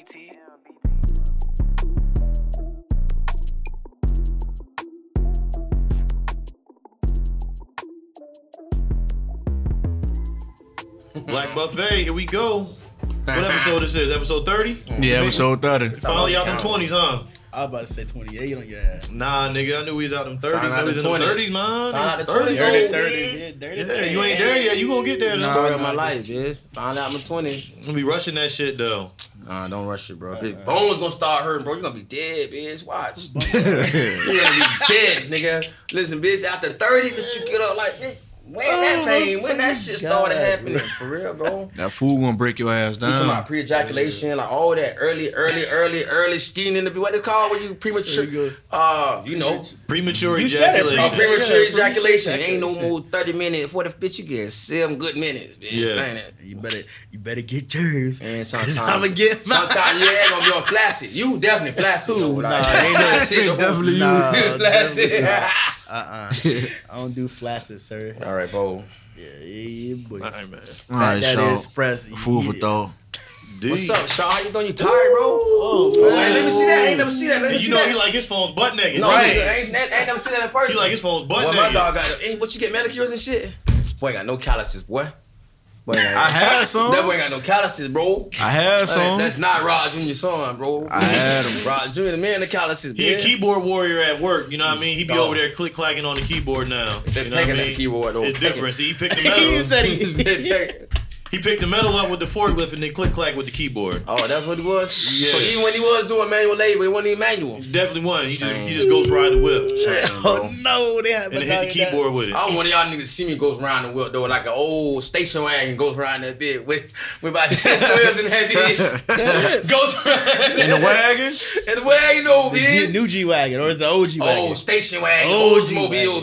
BT. Black Buffet, here we go. What episode this is? Episode 30? Yeah, episode 30. Finally out them 20s, huh? I was about to say 28 on your ass. Nah, nigga, I knew we was out them 30s. Find I out was in the them 20s. 30s, man. Find out the 30s, 20s. though. Dirty, yeah. dirty, dirty. Yeah, you ain't there yet. You gonna get there, The though. story of my life, yes. Find out I'm 20. I'm gonna be rushing that shit, though. Nah, don't rush it, bro. Bitch, bones gonna start hurting, bro. You gonna be dead, bitch. Watch. you gonna be dead, nigga. Listen, bitch, after 30, bitch, you get up like, bitch, when that pain, when that shit started happening, for real, bro. That fool gonna break your ass You talking down. about pre-ejaculation, like all that early, early, early, early skin in the what it's called when you premature, So you uh, you know, Premature You said it, uh, ejaculation. pre- premature Yeah, ejaculation. premature Ain't no more thirty minutes. For the bitch, you get seven good minutes, bitch. Yeah. You better, you better get yours. And sometimes, I'ma get mine. sometimes your ass gonna be on flaccid. You definitely flaccid. though, Nah, like, ain't no flaccid, shit, though. definitely you. Nah, Flaccid. Definitely not. Uh-uh. I don't do flaccid, sir. All right, bro. Yeah, yeah, yeah, boy. All right, man. All right, that Shaw. express. Food for yeah. thought. D. What's up, Shaw? How you doing? You tired, bro? Oh, Hey, man. let me see that. I ain't never see that. Let me And see you know that. he like his phone's butt naked. no, right. nigga, I ain't, I ain't never seen that in person. He like his phone's butt Boy, my dog got. Hey, what you get manicures and shit? Boy, ain't got no calluses, boy. Boy, ain't I got- had some. That boy ain't got no calluses, bro. I had Hey, some. That's not Rod Jr. son, bro. I had him. Rod Jr. the man the calluses, He a keyboard warrior at work, you know what I mean? He be Dog. over there click clacking on the keyboard now. They You know what I mean? that keyboard, though. It's different. See, he picked the he metal. said he. he picked the metal up with the forklift and then click clack with the keyboard. Oh, that's what it was. Yeah. So even when he was doing manual labor, it wasn't even manual. Definitely one. He just he just goes ride the whip oh no, they have and hit the keyboard with it. I want one of y'all niggas to see me goes around the wheel though, like an old station wagon goes around that bit with with about ten twelves in that bitch. goes around In the wagon? In the wagon, though, The G, bitch. new G wagon or is the OG wagon? Oh, station wagon, Old Oldsmobile, G-Wagon.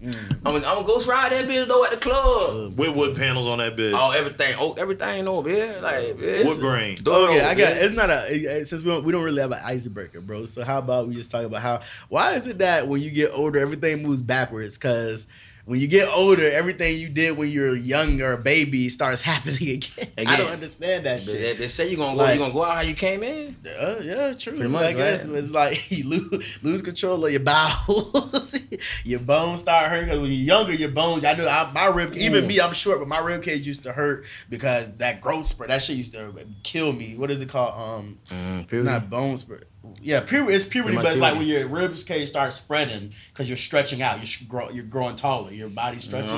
Bitch. Mm. I'm gonna I'm gonna ghost ride that bitch though at the club. With wood panels on that bitch. Oh, everything, oh, everything, though, bitch. Like, bitch. wood grain. Oh, Okay, I got. It's not a since we don't we don't really have an icebreaker, bro. So how about we just talk about how why is it that when you get older everything moves backwards? Because when you get older, everything you did when you were young or a baby starts happening again. I Again. don't understand that They, shit. they say you're gonna go, Like- you gonna go out how you came in. Uh, yeah, true. Pretty much, I guess right? it's like you lose, lose control of your bowels. your bones start hurting because when you're younger, your bones. I know I, my rib. Even me, I'm short, but my rib cage used to hurt because that growth spurt. That shit used to kill me. What is it called? Um, Mm, not bone spurt. Yeah, puberty. It's puberty, but it's like when your ribs cage start spreading because you're stretching out. You're grow, you're growing taller. Your body's stretching.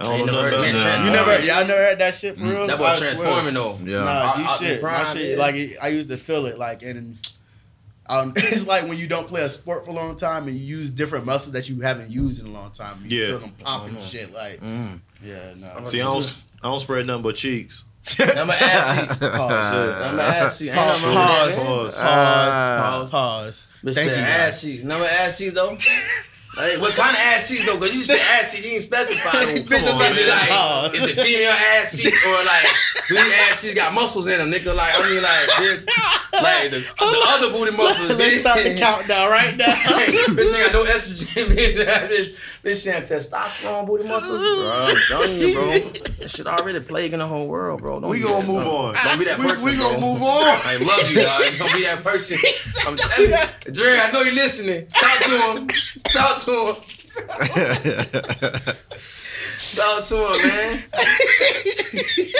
I don't know never nothing heard about that. that. You never, y'all never heard that shit for real? Mm, That was I transforming though. Yeah. Nah, G I- I- shit. My shit, yeah. like I used to feel it, like and um, it's like when you don't play a sport for a long time and you use different muscles that you haven't used in a long time. You Yeah. feel them popping and shit. Like, Mm. yeah, no. See, I don't, I don't spread nothing but cheeks. Number ass Pause. Number ass cheeks. Ain't Pause. nothing wrong with Pause. that, man. Pause. Pause. Pause. Bitch, Thank that you. ass guys. cheeks. Number ass cheeks though. Like, what kind of ass cheeks though? Cause you said ass cheeks, you didn't specify. Come on, is it like- like Pause. is it female ass cheeks or like these ass cheeks got muscles in them, nigga? Like I mean, like bitch, like the, the other booty muscles. Let's bitch. start the countdown right now. bitch ain't got no estrogen. bitch, bitch, bitch ain't testosterone booty muscles, bro. I'm telling you, bro. That shit already plaguing the whole world, bro. Don't We gonna move on. Don't be that We, person. we gonna bro. move on. I love you, dog. Don't be that person. I'm telling you, Dre. I know you're listening. Talk to him. Talk to him. Talk to him, man.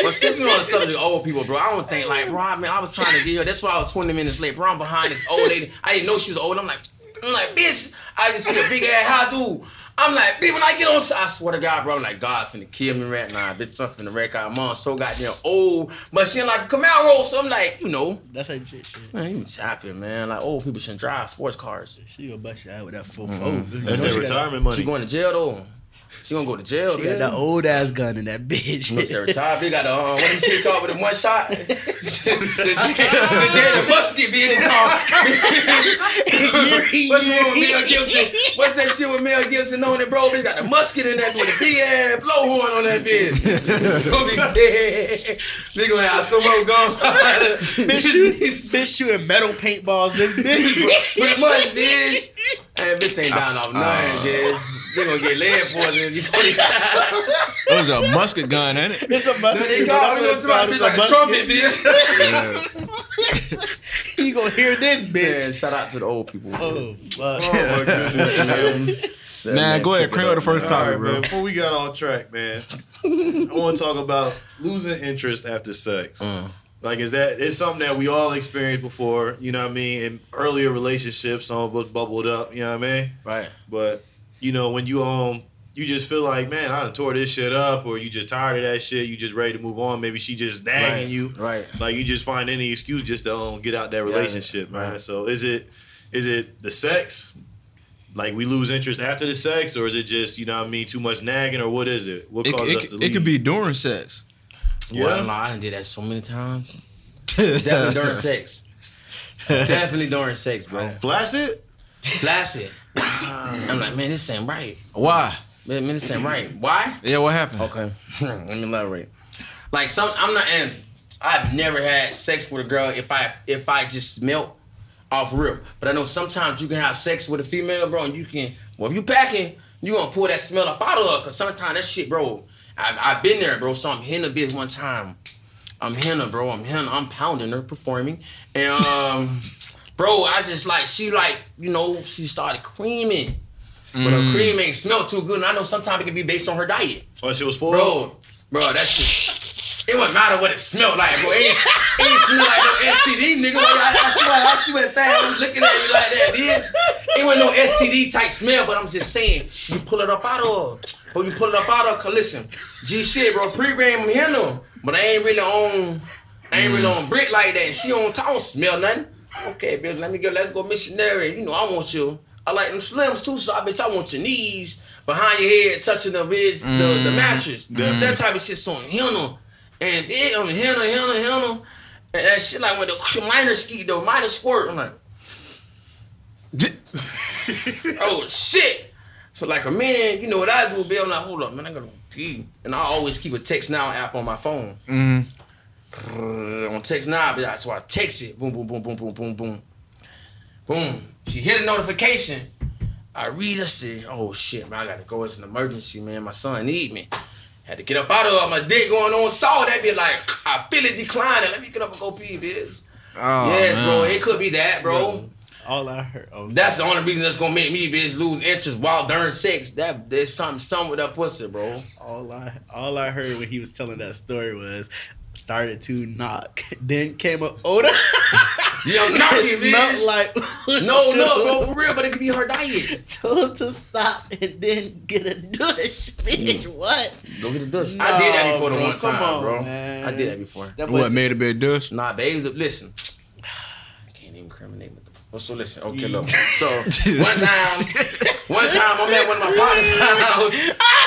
but since we're on the subject of old people, bro, I don't think like, bro. I mean, I was trying to get here. That's why I was 20 minutes late, bro. I'm behind this old lady. I didn't know she was old. I'm like, I'm like, bitch. I just see a big ass how do. I'm like, bitch, when I get on, I swear to God, bro, I'm like, God finna kill me right now. Bitch, I'm finna wreck our mom so goddamn old. But she in like a Camaro, so I'm like, you know, That's how shit. shit. Man, you tapping, man. Like old people shouldn't drive sports cars. She gonna bust you out with that full Mm-hmm. That's You know their she got- retirement money. She going to jail though. She gonna go to jail, She got man. that old ass gun in that bitch. Look, she retired. They got the uh, what them shit called with the one shot. the, the, the, the musket being What's the one with Mel Gibson? What's that shit with Mel Gibson on it, bro? They got the musket in that with a big ass blowhorn on that bitch. Gonna be dead. Nigga gonna have so much gun. bitch, shoot, bitch shooting metal paintballs. This bitch. Pretty much, bitch. Hey, bitch ain't down off nothing, bitch. They gonna get lead poisoning before they It was a musket gun, ain't it? It's a must. They call me to my like a trumpet, bitch. Yeah. You gonna hear this Man, bitch? shout out to the old people. Oh fuck. Oh my goodness, man. That Man, go ahead, pick crank up the first All topic, right, bro. man. Before we got off track, man, I want to talk about losing interest after sex. Mm. Like, is that it's something that we all experienced before? You know what I mean? In earlier relationships, some of us bubbled up. You know what I mean? Right. But you know, when you um, you just feel like, man, I done tore this shit up, or you just tired of that shit. You just ready to move on. Maybe she just nagging Right, you. right. Like you just find any excuse just to um, get out that relationship, man. right. So is it is it the sex? Like we lose interest after the sex, or is it just you know what I mean too much nagging, or what is it? What It, causes us it, to it could be during sex. Yeah. Well, no, I done did that so many times. Definitely during sex. Definitely during sex, bro. flaccid. Flaccid. I'm like, man, this ain't right. Why? Man, man, this ain't right. Why? Yeah, what happened? Okay, let me elaborate. Like some, I'm not, and I've never had sex with a girl if I if I just smelt off rip. But I know sometimes you can have sex with a female, bro, and you can. Well, if you packing, you gonna pull that smell up out of her. Cause sometimes that shit, bro. I've, I've been there, bro. So I'm hitting a bitch one time. I'm hitting her, bro. I'm hitting. I'm pounding her, performing, and um, bro, I just like she like you know she started creaming. But her mm. cream ain't smell too good, and I know sometimes it can be based on her diet. Oh, she was spoiled. Bro, bro, that shit. It wouldn't matter what it smelled like, bro. It ain't, it ain't smell like no STD, nigga. Like, I, I see what I see what thing looking at you like that. It is. It wasn't no STD type smell, but I'm just saying, you pull it up out of, or you pull it up out of. Cause listen, G shit, bro. Pre-game, I'm them, but I ain't really on. I ain't really mm. on brick like that. She on, I don't smell nothing. Okay, bitch, let me go. Let's go missionary. You know, I want you. I like them slims too, so I bet I want your knees behind your head, touching the bitch, the, the mattress. That type of shit. So I'm hearing them. And it, I'm hearing her, hearing her, hearing her. And that shit like when the minor ski though, minor squirt. I'm like, oh shit. So like a man, you know what I do, Bill? I'm like, hold up, man, I gotta pee. And I always keep a TextNow app on my phone. Mm. On TextNow, but so I text it. Boom, boom, boom, boom, boom, boom, boom. Boom. She hit a notification. I read, I said, oh shit, man, I gotta go. It's an emergency, man. My son need me. Had to get up out of. My dick going on. Saw that be like, I feel it declining. Let me get up and go pee, bitch. Oh, yes, bro. It could be that, bro. All I heard. Oh, That's the only reason that's gonna make me bitch lose interest while during sex. That there's something something with that pussy, bro. all I all I heard when he was telling that story was started to knock, then came an odor. Yo, knock it, it smelled like No, no, bro, for real, but it could be her diet. Told to stop and then get a douche, bitch. Mm. What? Go get a douche. I did that before the No, one time, on, bro. man. I did that before. That What was made a bit dust? Nah, babes, listen. I can't even incriminate with them. Oh, so listen, okay, look. So one time, one time I'm at one of my partner's house.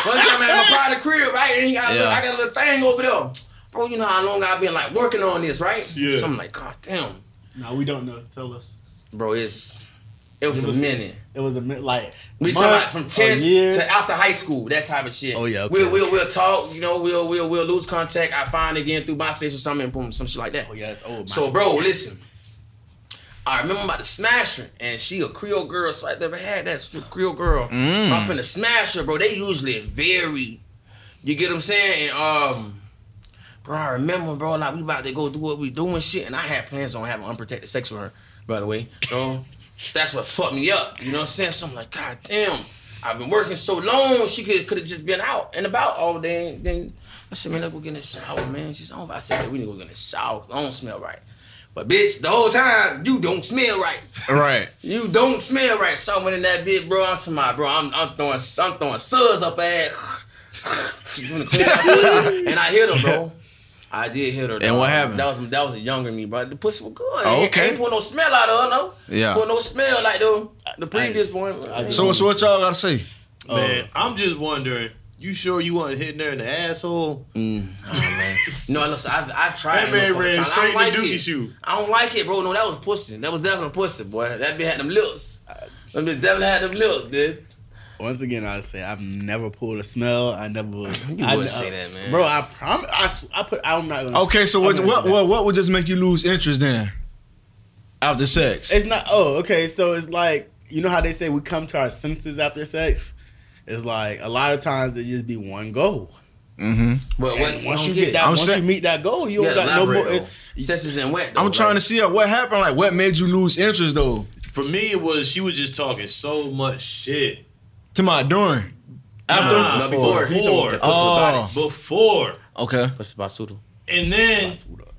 One time I'm at my partner crib, right? And he got a little, I got a little thing over there. Bro, you know how long I've been like working on this, right? Yeah. So I'm like, God damn. No, we don't know. Tell us. Bro, it's it was, It was- a minute. It was a minute like We talk about from ten years. to after high school, that type of shit. Oh, yeah, okay. We'll we'll we'll talk, you know, we'll we'll we'll lose contact. I find again through MySpace or something, boom, some shit like that. Oh yeah, it's old. So, bro, listen. I remember about the smash her, and she a Creole girl, so I never had that. Creole girl. Mm. I'm finna smash her, bro. They usually very, you get what I'm saying? And um, bro, I remember, bro, like we about to go do what we doing, shit, and I had plans on having unprotected sex with her, by the way. So that's what fucked me up. You know what I'm saying? So I'm like, God damn, I've been working so long, she could could have just been out and about all day. Then I said, man, let's go get in the shower, man. She's on. I said, we need to go get in the shower. I don't smell right. But bitch, the whole time you don't smell right. Right. You don't smell right. So I went in that bitch, bro. I'm to my bro. I'm, I'm throwing I'm throwing suds up ass. and I hit her, bro. I did hit her. And what happened? That was that was a younger me, but the pussy was good. Oh, Ain't- okay. Ain't put no smell out of her, no. Yeah. Put no smell like the the previous one. So, so what y'all gotta say? Man, I'm just wondering. You sure you wasn't hitting her in the asshole? Mm, oh, man. No, listen, I've, I've tried. That man a ran. I straight don't like to Dookie it. shoe. I don't like it, bro. No, that was pussy. That was definitely pussy, boy. That bitch had them lips. That bitch definitely had them lips, dude. Once again, I say I've never pulled a smell. I never. You I, would say that, man. bro. I promise. I, s- I put. I'm not gonna. Okay, so what not what what, what would just make you lose interest then? After sex. It's not. Oh, okay. So it's like you know how they say we come to our senses after sex. It's like a lot of times it just be one goal. Mm-hmm. But And what, once you don't get that, I'm once saying- you meet that goal, you you don't gotta no elaborate, more. though. Senses and wet. Though, I'm trying to see what happened. Like, what made you lose interest though? For me, it was she was just talking so much shit. To my during, after. Nah, No, before. He's talking about the Oh. Before, Okay. Pussy basuto. and then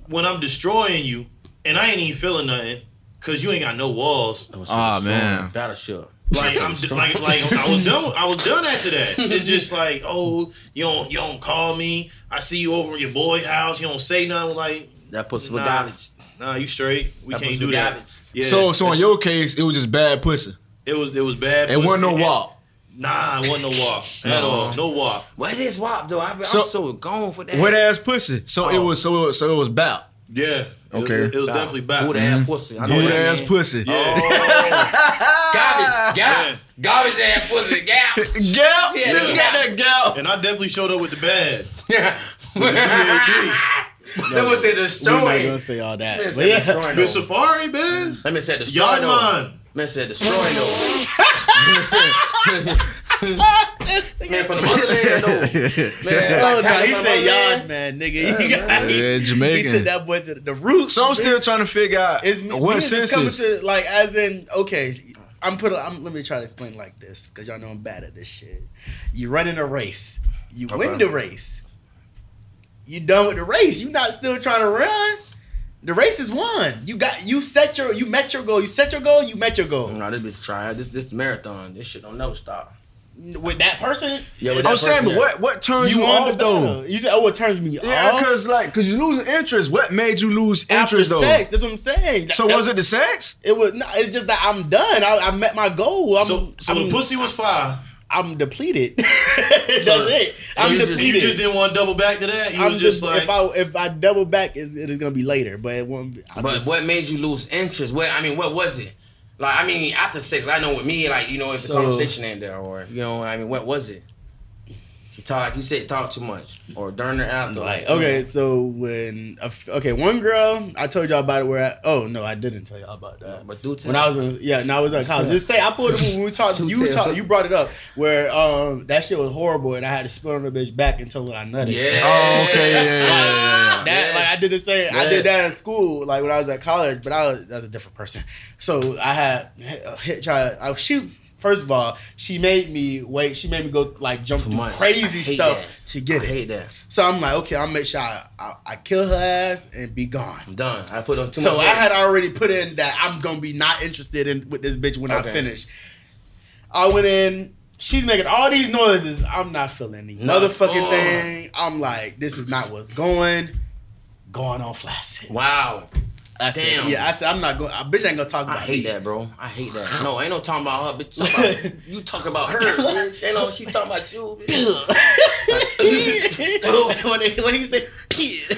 when I'm destroying you, and I ain't even feeling nothing, cause you ain't got no walls. Ah, man. Battleship. Like I'm like like I was done. I was done after that. It's just like, oh, you don't you don't call me. I see you over at your boy house. You don't say nothing. Like, That pussy with Nah. garbage. nah, you straight. We That can't do that. garbage. Yeah. so, so in your case, it was just bad pussy. it was it was bad. It pussy. wasn't no And- walk. Nah, it wasn't no walk at all. No walk. What is WAP though? I, I'm So- so gone for that. Wet ass pussy. So it Oh. was. So it was. So it was bout. Yeah. It was- Okay. It was, definitely bad. Who ass pussy? I know Good what that ass mean. pussy. Yeah. Oh. Garbage. Yeah. Garbage. Garbage ass pussy. Gap. Gal, Yeah, nigga got that gal. And I definitely showed up with the bad. Yeah. With the BAD. That was say We're not destroy. gonna say all that. Let me But say yeah. destroy The safari, man. Let me say destroy Yard though. man. Man said destroy though. Man from the motherland though. Man, Oh like, no, he said the yard man, nigga. He, got, he, Yeah, he Jamaican. took that boy to the, the roots. So I'm man. still trying to figure out It's me, what me just coming to like as in okay. I'm put. I'm, let me try to explain like this because y'all know I'm bad at this shit. You running a race. You win the race. You done with the race. You not still trying to run. The race is won. You got. You set your. You met your goal. You set your goal. You met your goal. No, this bitch try. This this marathon. This shit don't never stop. With that person. Yeah, with I'm that saying, but what what turns you, won off the though? You said, "Oh, what turns me Yeah, off." because like, because you losing interest. What made you lose after interest though? sex, that's what I'm saying. So That- was it the sex? It was. No, it's just that I'm done. I, I met my goal. I'm. So, so I'm, the pussy was fire. I'm depleted. That's So- it. so I'm you just- You depleted. just didn't want to double back to that. You I'm was just, just like, if I if I double back, it's, it is gonna be later, but it won't. Be, I'm But just- what made you lose interest? What I mean, what was it? Like I mean, after sex, I know with me, like you know, if the So- conversation ain't there, or you know, I mean, what was it? You talk, you said talk too much, or during or after. Like okay, so when a f- okay, one girl I told y'all about it. Where I, oh no, I didn't tell y'all about that. but do tell. When I was in yeah, no, I was in college. Just say I pulled it when we talked. Do You tell. talk, you brought it up where um that shit was horrible, and I had to spit on the bitch back until I nutted. yeah. Oh, okay, yeah, yeah, yeah, yeah. That Yes. like I did the same. I did that in school, like when I was at college, but I was that's a different person. So I had hit, hit try. I she first of all she made me wait. She made me go like jump Too through much. Crazy stuff that. to get I it. hate that. So I'm like, okay, I'll make sure I, I, I kill her ass and be gone. I'm done. I put on too So much. I weight. had already put in that I'm gonna be not interested in with this bitch when Okay. I finish. I went in. She's making all these noises. I'm not feeling the No. motherfucking Oh. thing. I'm like, this is not what's going. Going on flaccid. Wow. I said, Damn. yeah, I said I'm not going. Bitch ain't gonna talk about. I hate me. that, bro. I hate that. No, ain't no talking about her, bitch. About, you talk about her, bitch. Ain't no she talking about you, bitch. when, he, when he said,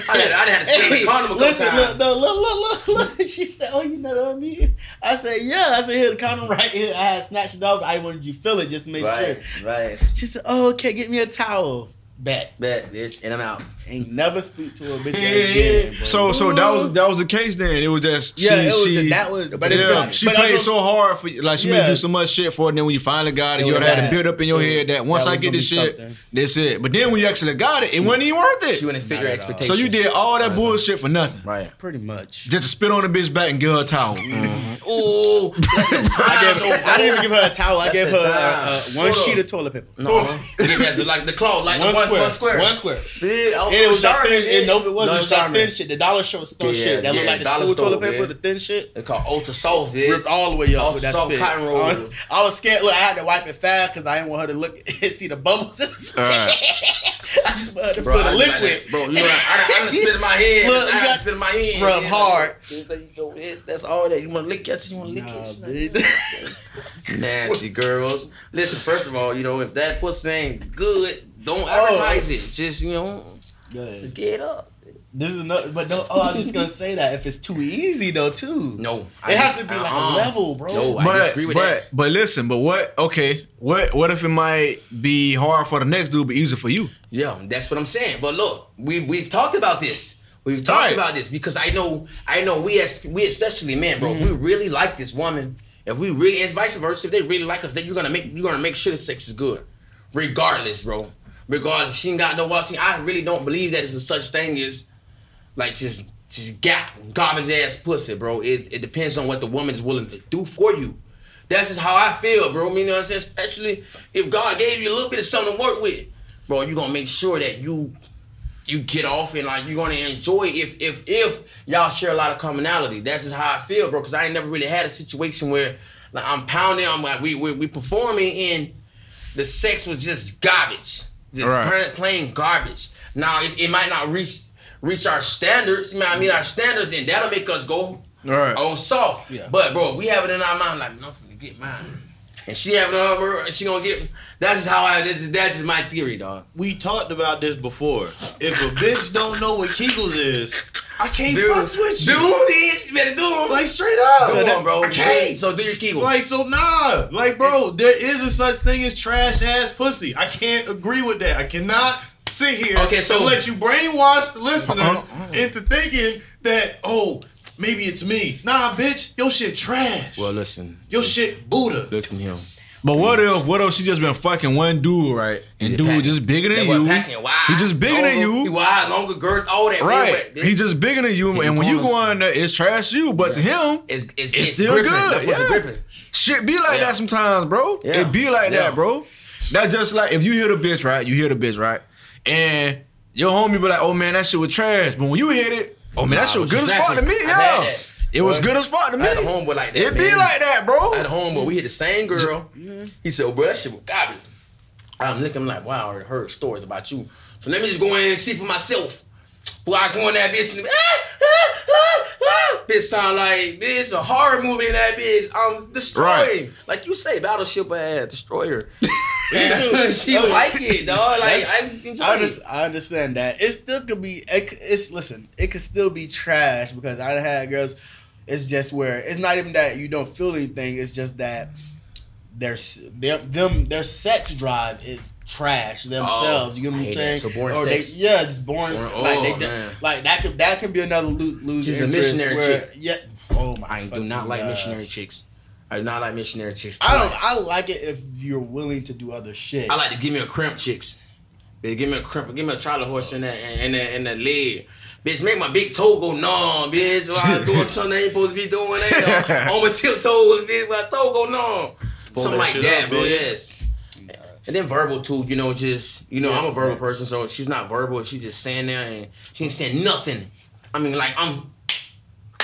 I had, I had to say the condom a couple listen, times. look, no, look, look, look, look. She said, "Oh, you know what I mean?" I said, "Yeah." I said, "Here, the condom right here." I had snatched it off. I wanted you to feel it just to make Right, sure. right. She said, "Oh, okay, get me a towel." Bet. Bet, bitch, and I'm out. Ain't never speak to a bitch again. bro. So so that was that was the case then. It was just yeah, she, it was she that was, but it's yeah, good. she but played so hard for you. Like she made you do so much shit for it. And then when you finally got it, It you had to bad. build up in your head that once that I get this shit, something. that's it. But then when you actually got it, it wasn't even worth it. She wouldn't figure Not at all. expectations. so you did all that bullshit for nothing. Right. pretty much. Just to spit on the bitch back and give her a towel. Oh, that's the time. I, gave, though, I didn't even give her a towel. I That's gave her uh, uh, one Hold sheet on. of toilet paper. No, give me as like the claw, like one, the one, square. one square. One. Yeah, And it was that Charmin, thin. yeah. It, no, it wasn't. No, it was that thin shit. The dollar store store Yeah, shit. That yeah, looked like the dollar school store, toilet paper, yeah. the thin shit. It's called ultra soft, bitch. ripped all the way up Off with that soft cotton roll. I was, I was scared. Look, I had to wipe it fast because I didn't want her to look and see the bubbles. Alright. I just wanted to Bro, feel the I just like liquid. that. Bro, you know, I, I, I done spit in my head. Look, I you done got- spit in my head. rub hard. There you go. Yeah, That's all that. You want to lick your You want to lick Nah, it? bitch. Nasty girls. Listen, first of all, you know, if that pussy ain't good, don't Oh. advertise it. Just, you know, Good. Just get up. This is another, but no, oh, I was just gonna say that if it's too easy though, too. No. it has to be like uh-uh. a level, bro. No, I but disagree with but that. but listen, but what? Okay, what what if it might be hard for the next dude, but easy for you? Yeah, that's what I'm saying. But look, we we've talked about this. We've talked Right. about this because I know I know we as we especially men, bro. If we mm-hmm. really like this woman, if we really, it's vice versa. If they really like us, then you're gonna make you're gonna make sure the sex is good. regardless, bro. Regardless, she ain't got no wallet. See, I really don't believe that it's a such thing as like just just gap garbage ass pussy, bro. It it depends on what the woman is willing to do for you. That's just how I feel, bro. You know what I'm saying? Especially if God gave you a little bit of something to work with, bro. You gonna make sure that you you get off and like you're gonna enjoy if if if y'all share a lot of commonality. That's just how I feel, bro. Cause I ain't never really had a situation where like I'm pounding, I'm like we we, we performing and the sex was just garbage, just Right. plain, plain garbage. Now it, it might not reach reach our standards. You know what I mean our standards, and that'll make us go Right. on soft. Yeah. But bro, if we have it in our mind, like nothing to get mine, and she have it on her, and she gonna get. That's just how I. That's just, that's just my theory, dog. We talked about this before. If a bitch don't know what Kegels is, I can't Dude, fucks with you. Do this, you better do them. Like straight up. Come on, bro. I can't. So do your kegels. Like so, nah. Like, bro, there is a such thing as trash ass pussy. I can't agree with that. I cannot sit here Okay, so- and let you brainwash the listeners Uh-uh. into thinking that oh maybe it's me. Nah, bitch, your shit trash. well, listen, your shit Buddha. listen to him. But what if what if she just been fucking one dude, right? And dude packing- just bigger than you. packing wide, He just bigger than longer- He you. wide, longer girth, all that. Right. Wet, He just bigger than you. And when you go in there, it's trash you. But to him, it's, it's, it's still gripping. good, yeah. shit be like Yeah. that sometimes, bro. Yeah. It be like Yeah. that, bro. That's just like if you hear the bitch, right? You hear the bitch, right? And your homie be like, oh man, that shit was trash. But when you hit it, oh man, that shit was good as fuck to me. Yeah. It was good as fuck to me. I had a homeboy like that. It be man. like that, bro. I had a homeboy. We hit the same girl. He said, oh, "Bro, that shit was garbage." I'm looking like, "Wow, I already heard stories about you." So let me just go in and see for myself. Before I go in that bitch and ah, ah, ah, ah. bitch sound like this a horror movie that bitch. I'm destroying. Right. Like you say, battleship ass destroyer. She like it, dog. Like I I. I understand that. It still could be. It, it's listen. It could still be trash because I had girls. It's just where it's not even that you don't feel anything. It's just that their s- them, their sex drive is trash themselves. Oh, you get what I'm saying? So or sex. They, yeah, just boring. Boring- like oh, they, man. like that could that can be another lose lose She's a missionary where, chick. Yeah. Oh my. I do not like missionary chicks. I do not like missionary chicks. I don't. I like it if you're willing to do other shit. I like to give me a crimp chicks. Bitch, give me a crimp, give me a Charlie horse in that in that in that leg. Bitch, make my big toe go numb, bitch. While I'm doing something I ain't supposed to be doing. Ain't on my tiptoes, bitch. My toe go numb. Pull something that like that, up, bro. bitch. Yes. And then verbal too, you know, just you know, I'm a verbal right. person, so she's not verbal. She's just saying there and she ain't saying nothing. I mean, like I'm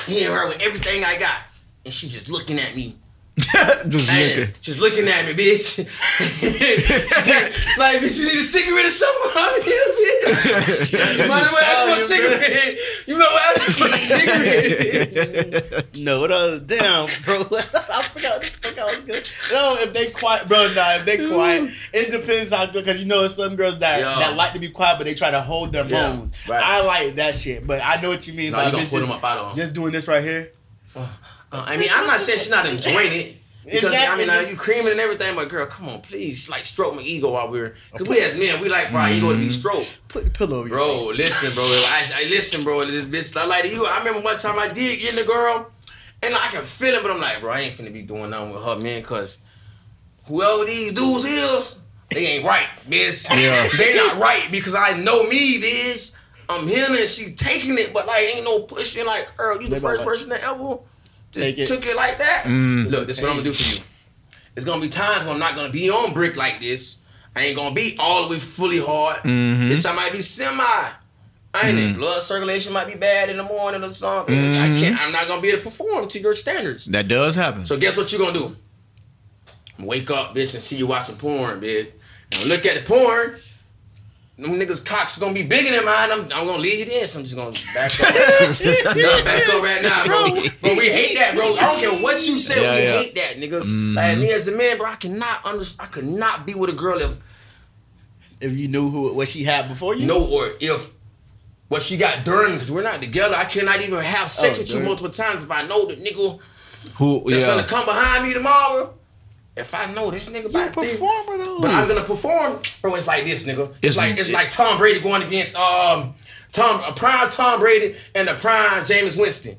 hitting her with everything I got, and she's just looking at me. just Man, looking. She's looking at me, bitch. like, bitch, you need a cigarette or something? I'm here, bitch. You might as well ask for a stallion, cigarette. You know what? Ask for a cigarette, bitch. No, what other damn, bro? I forgot. I forgot I was good. No, if they quiet, bro. Nah, if they quiet, it depends how good. Cause you know, some girls that Yeah. that like to be quiet, but they try to hold their Yeah, bones. right. I like that shit, but I know what you mean. No, by you gonna bitch just, them up out of 'em. just doing this right here. Uh, I mean, I'm not saying she's not enjoying it. Because I mean, uh, you creaming and everything, but girl, come on, please, like stroke my ego while we're, cause we as men, we like for our ego to be stroked. Put the pillow over your Bro, face. listen, bro. I, I listen, bro. This bitch, I like you. I remember one time I did get in the girl, and I can feel it, but I'm like, bro, I ain't finna be doing nothing with her, man, cause whoever these dudes is, they ain't right, bitch. Yeah. they not right because I know me, bitch. I'm hearing it, she taking it, but like ain't no pushing. Like, Earl, you the They first person that ever just Take it. took it like that. Mm. Look, this is what I'm gonna do for you. It's gonna be times when I'm not gonna be on brick like this. I ain't gonna be all the way fully hard. Mhm. Bitch, I might be semi. I ain't Mm. in blood circulation might be bad in the morning or something. Mm-hmm. I can't. I'm not gonna be able to perform to your standards. That does happen. So guess what you gonna do? Wake up, bitch, and see you watching porn, bitch. And look at the porn. Them niggas' cocks gonna be bigger than mine. I'm, I'm gonna leave it in, so I'm just gonna back up. Nah, back up right now, bro. Bro, we hate that, bro. I don't care what you say, Yeah, we yeah. hate that, niggas. Like mm-hmm. me as a man, bro, I cannot understand. I could not be with a girl if If you knew who what she had before you, you know, or if what she got during, because we're not together. I cannot even have sex Oh, with you multiple times if I know the nigga Who? that's gonna come behind me tomorrow. If I know this nigga you about this, performer though. but I'm gonna perform, bro. It's like this, nigga. It's, It's- like it's like Tom Brady going against um Tom a prime Tom Brady and a prime James Winston.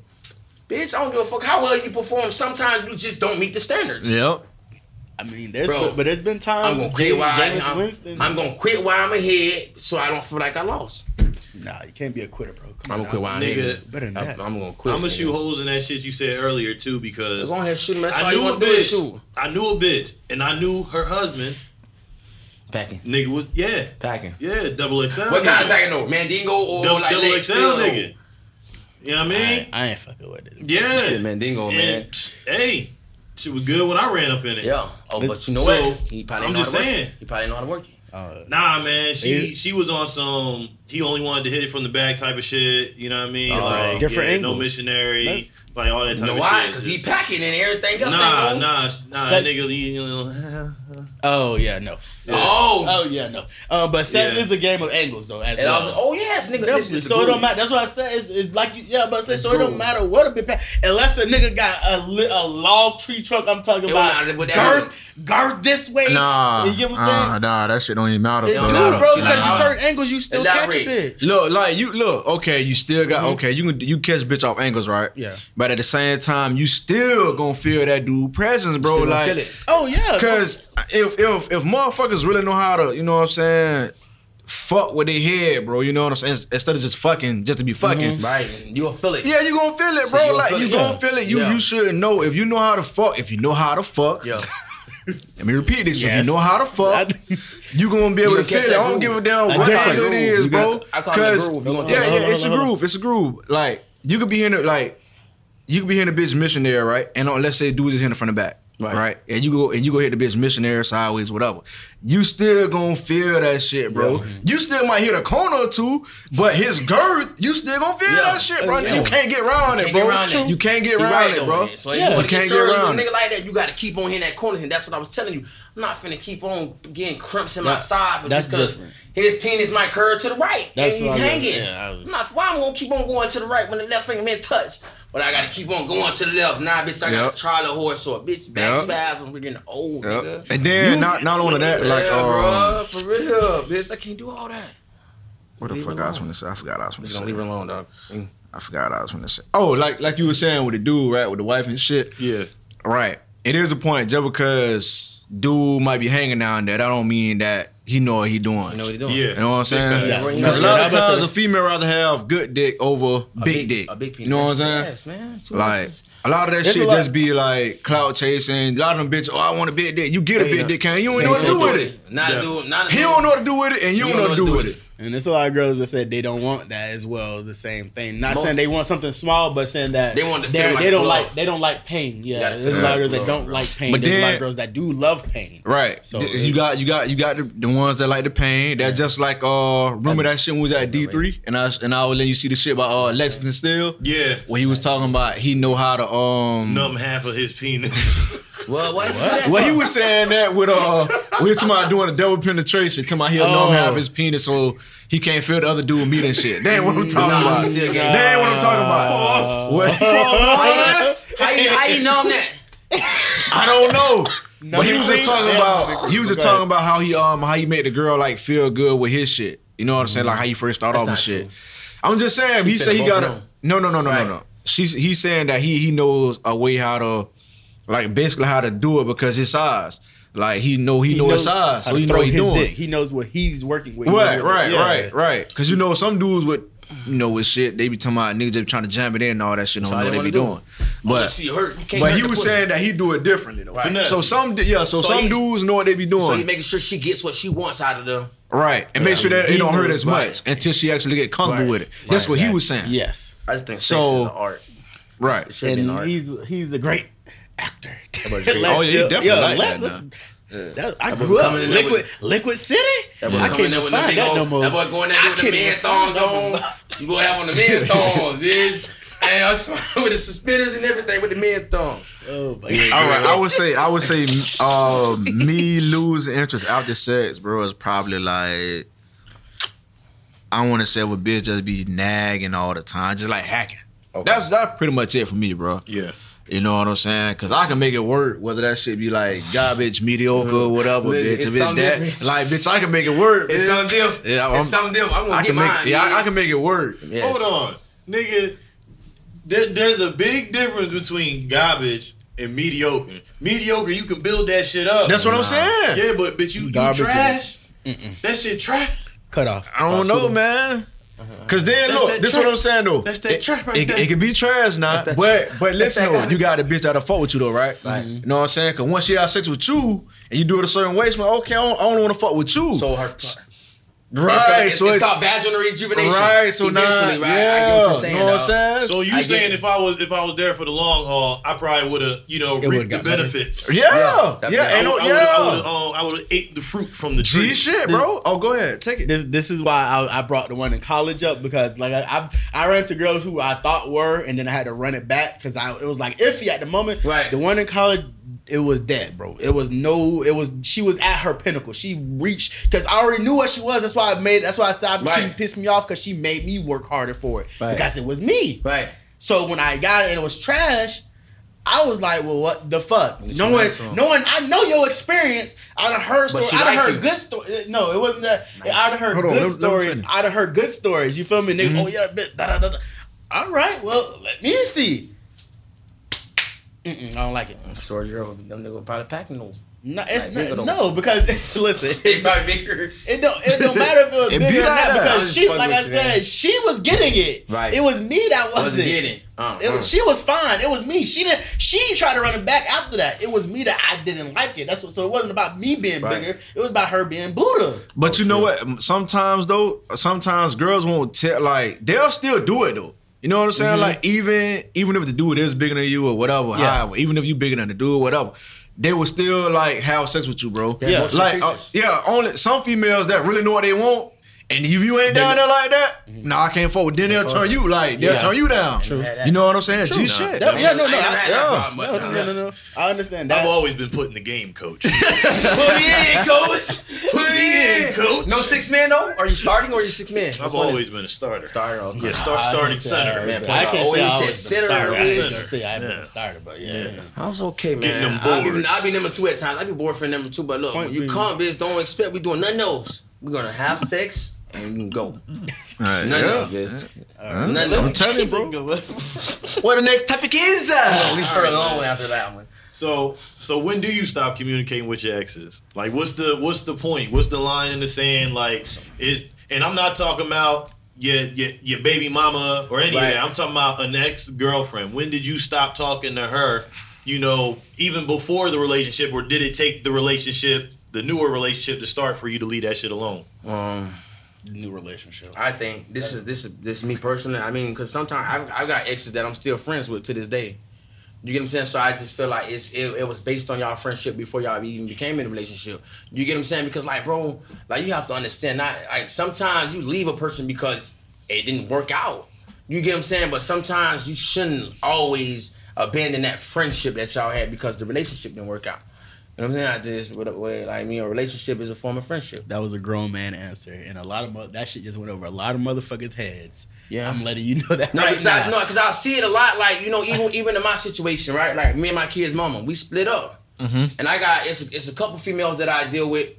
Bitch, I don't give a fuck how well you perform. Sometimes you just don't meet the standards. Yep. I mean, there's Bro, been, but there's been I'm times gonna James, quit while I, Jameis I'm, Winston. I'm gonna quit while I'm ahead, so I don't feel like I lost. Nah, you can't be a quitter, bro. Come I'm on gonna quit now. while I'm Nigga, ahead. Better than I'm, that. I'm gonna quit. I'm gonna shoot holes in that shit you said earlier too because Go ahead, shoot him. That's all I you knew a want to do is bitch. shoot. I knew a bitch, and I knew her husband. Packing, Nigga was yeah, packing. yeah, double XL. What kind nigga. of packing though? Mandingo or Double, like double leg XL steel? nigga. You know what I I, mean? ain't- I ain't fucking with it. Yeah. Yeah, Mandingo, man. And, hey, she was good when I ran up in it. Yeah. Oh, but you know So, what? He probably I'm know just how to work saying. it. He probably know how to work it. Uh, Nah, man, she Yeah. she was on some. He only wanted to hit it from the back type of shit. You know what I mean? Oh, like different yeah, no missionary, That's- like all that You type know of why? shit. Because he packing and everything else. Nah, ain't nah, nah, Sex- nigga. You know, oh yeah, no. Oh. Oh yeah, no. Um, but sex Yeah. is a game of angles though. As And I was like, oh yes, nigga, Yeah, this is so it don't matter. That's what I said. It's, it's like you, yeah, but I said, It's so it don't matter what a bit pa- unless a nigga got a, li- a log tree trunk. I'm talking It about don't matter what that girth, girth this way. Nah, you get what I'm saying? nah, nah, that shit don't even matter. It bro. do, matter. bro, because like, certain angles you still catch a bitch. Look, like you look, okay, you still got Mm-hmm. okay, you can you catch bitch off angles, right? Yeah. But at the same time, you still gonna feel that dude presence, bro. Still like feel it. Oh yeah, Cause if if if motherfuckers really know how to, you know what I'm saying, fuck with their head, bro. You know what I'm saying? Instead of just fucking, just to be mm-hmm. fucking. Right, you'll feel it. Yeah, you gonna feel it, So bro. you like you gonna yeah. feel it. You Yeah. you should know if you know how to fuck. If you know how to fuck. Yo, Let me repeat this. If you know how to fuck, you gonna be able You to feel it. I don't give a damn what different angle it is, bro. got- I call it a Cause groove. You gonna- yeah, yeah, it's a on, groove. It's a groove. Like you could be in it, like you could be in a bitch missionary, right? And uh, let's say dude is in it from the back. Right. Right. And you go and you go hit the bitch missionary sideways, whatever. You still gonna feel that shit, bro. Yeah. You still might hit a corner or two, but his girth, you still gonna feel Yeah. that shit, bro. Yeah. You can't get around it, bro. around. You can't get around right, it, bro. man. So Yeah. if you want You to can't get get around a it. nigga like that, you got to keep on hitting that corners, and that's what I was telling you. I'm not finna keep on getting crimps in my side, but that's just because different. His penis might curve to the right That's and he what I mean. hanging. Yeah, I was- I'm not, why I'm gonna keep on going to the right when the left finger been touched? But I gotta keep on going to the left. Nah, bitch, I got Yep. to try the horse or bitch back Yep. spasms. We're getting old, Yep. nigga. And then You- not not only that, like yeah, um, bro, for real, bitch. I can't do all that. what the Leave fuck I was gonna say? I forgot I was gonna say. Don't leave it alone, dog. Mm. I forgot I was gonna say. Oh, like like you were saying with the dude, right, with the wife and shit. yeah. Right. It is a point. Just because dude might be hanging down there, that don't mean that he know what he doing. You know what he doing? Yeah. You know what I'm saying? Yeah. Because a lot I of was about to times a female rather have good dick over A big, dick. A big penis. You know what I'm saying? Yes, man. Two Like ounces. a lot of that It's shit just be like clout chasing. A lot of them bitches, oh, I want a big dick. You get a Yeah, big yeah. dick, can't you? ain't know what to do with it. Not Yeah. do not. He don't know what to do with it, and you don't know what to do with it. And there's a lot of girls that said they don't want that as well. The same thing. Not Most- saying they want something small, but saying that They want to they're- like they don't glove. like they don't like pain. Yeah, there's a lot of girls a that don't bro. like pain. But there's a lot of girls that do love pain. Right. So Th- you got you got you got the, the ones that like the pain. That just like uh remember that shit when was at D three and I and I would let you see the shit about uh Lexington Steele Yeah. when he was talking about he know how to um Numb half of his penis. Well, what? what? well he was saying that with uh we were talking about doing a double penetration talking about he'll Oh. numb half his penis so he can't feel the other dude meat and shit. That ain't what I'm talking Nah, about. he still That ain't what I'm talking about. What- How you, how you know that? I don't know. But he was just talking about he was cream. just talking about how he um how he made the girl like feel good with his shit. You know what I'm saying? Like how he first started off and That's not shit. I'm just saying. he said said he got of a no no no no Right. no no. She's he's saying that he he knows a way how to like basically how to do it because his size. Like he know he, know his size, so he know what he doing. dick. He knows what he's working with. He Right, knows right, yeah. right, right. Because you know some dudes with you know with shit they be talking about niggas just trying to jam it in and all that shit. Don't all know they what they be wanna doing. do. But Unless hurt, you can't but hurt he was pussy. saying that he do it differently though. Finesse. So some yeah, so, So some dudes know what they be doing. So he making sure she gets what she wants out of them. right, and make sure that it don't hurt knows, as right. much until she actually get comfortable Right, with it. That's right, what he was saying. Yes, I just think So- sex is an art. Right. It should be an and he's he's a great actor. Oh, yeah, he definitely like that let's- now. that- I That grew up in liquid with- liquid city. That I can't there even find that old- no more. That boy going there I with the can't man thongs on. You boy have on the man thongs, bitch. And I'm with the suspenders and everything with the man thongs. Oh my All right, I would say I would say uh, me losing interest after sex, bro, is probably like I want to say with bitch just be nagging all the time, just like hacking. That's that's pretty much it for me, bro. yeah. You know what I'm saying? Cause I can make it work, whether that shit be like garbage, mediocre, or whatever, Look, bitch. it's If it's that, different. like, bitch, I can make it work. It's bitch. something different. Yeah, I'm- it's something different. I'm gonna I get can make, mine. yeah, I, I can make it work. Yes. Hold on, nigga. There, there's a big difference between garbage and mediocre. Mediocre, you can build that shit up. That's what I'm saying. Yeah, but but you, you Garbage. trash. That shit trash. Cut off. I don't know, man. Uh-huh. Cause then That's look, that this trap. what I'm saying though. That's that it, trap right it, there. it can be trash now, That's but that- but listen though, you got a bitch that'll fuck with you though, right? Right. You know what I'm saying? Cause once she have sex with you and you do it a certain way, it's like okay, I don't, I don't want to fuck with you. So her. Right, it's, so it's, it's, called vaginal rejuvenation. right, so now, Eventually, right? yeah, I get what you're saying. know what I'm saying? So you I get saying if I was if I was there for the long haul, I probably would have you know would've reaped the got better. benefits. yeah, Yeah, yeah, yeah, that- I would have yeah. um, I would have ate the fruit from the tree. G shit, bro. Oh, go ahead, take it. This this is why I, I brought the one in college up because like I I, I ran to girls who I thought were and then I had to run it back because I it was like iffy at the moment. Right. The one in college, it was dead, bro. It was no. It was she was at her pinnacle. She reached because I already knew what she was. That's why I made. That's why I said she pissed me off because she made me work harder for it Right. because it was me. Right. So when I got it and it was trash, I was like, "Well, what the fuck?" What you Knowing, like knowing, I know your experience. I'd have heard But stories. she I'd have heard you. good stories. No, it wasn't that. I'd have heard Hold good let- let stories. I'd have heard good stories. You feel me? Nigga, Mm-hmm. oh yeah, da, da, da, da. All right, well, let me see. Mm-mm, I don't like it. Storage girl, them niggas probably packing those. No, it's Like, not, no because listen, They probably bigger. It don't. It don't matter if it was It bigger or not that. I'm because she, like I with you, man. said, she was getting it. Right. It was me that wasn't. Wasn't getting. Uh, It uh. was, she was fine. It was me. She didn't. She tried to run it back after that. It was me that I didn't like it. That's what. So it wasn't about me being Right. bigger. It was about her being Buddha. But you know shit. what? Sometimes though, sometimes girls won't tell. Like they'll still do it though. You know what I'm saying? Like even even if the dude is bigger than you or whatever, Yeah. however, even if you bigger than the dude or whatever, they will still like have sex with you, bro. Yeah. like uh, yeah, only some females that really know what they want. And if you ain't down there like that, mm-hmm. nah, I can't fuck with. Then they'll turn you like they'll Yeah. turn you down. True. You know what I'm saying? G Nah. shit. Yeah, yeah, no, no, ain't I- had that yeah. problem, No, no, no, no, no. I understand that. I've always been put in the game, coach. Put me in, coach. Put me in, coach. No six man though? Are you starting or are you six man? I've always been a starter. starter. Okay. Yeah, start, starting can't center. I- Man, I can't say I said was center, the starter. I really? can't Center. say I've been Yeah. a starter, but yeah. Yeah. I was okay, man. Getting them I'll be, boards. I'll be number two at times. I'll be boyfriend number two, but look, when you come, bitch, don't expect we doing none of those. We're gonna have sex and we can go. Right, None yeah. of them, bitch. None of I'm them. telling you, bro. What the next topic is? Uh, we further on after that one. So, so when do you stop communicating with your exes? Like, what's the what's the point? What's the line in the sand? Like, is and I'm not talking about your your, your baby mama or any Right. of that. I'm talking about an ex girlfriend. When did you stop talking to her? You know, even before the relationship, or did it take the relationship, the newer relationship, to start for you to leave that shit alone? Um, New relationship. I think this is this is this is me personally. I mean, because sometimes I've, I've got exes that I'm still friends with to this day. You get what I'm saying? So I just feel like it's it, it was based on y'all friendship before y'all even became in a relationship. You get what I'm saying? Because like, bro, like you have to understand. that like sometimes you leave a person because it didn't work out. You get what I'm saying? But sometimes you shouldn't always abandon that friendship that y'all had because the relationship didn't work out. You know what I'm saying? I just with way like me, a relationship is a form of friendship. That was a grown man answer, and a lot of mo- that shit just went over a lot of motherfuckers' heads. Yeah. I'm letting you know that No, because. I no, because I see it a lot. Like you know, even even in my situation, right? Like me and my kid's mama, we split up, Mhm. and I got it's a, it's a couple females that I deal with,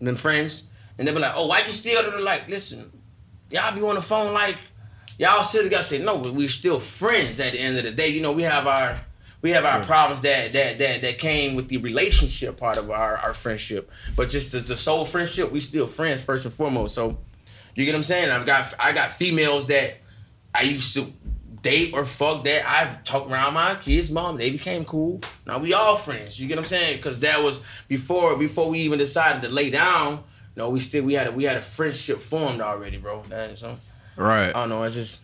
them friends, and they be like, "Oh, why you still?" They're like, "Listen, y'all be on the phone like y'all still gotta say no, but we're still friends at the end of the day. You know, we have our we have our problems that that that that came with the relationship part of our our friendship, but just the, the soul friendship, we still friends first and foremost. So you get what I'm saying? I've got I got females that I used to date or fuck that I've talked around my kids' mom. They became cool. Now we all friends. You get what I'm saying? Because that was before before we even decided to lay down. No, we still we had a, we had a friendship formed already, bro. That, so Right. I don't know. It's just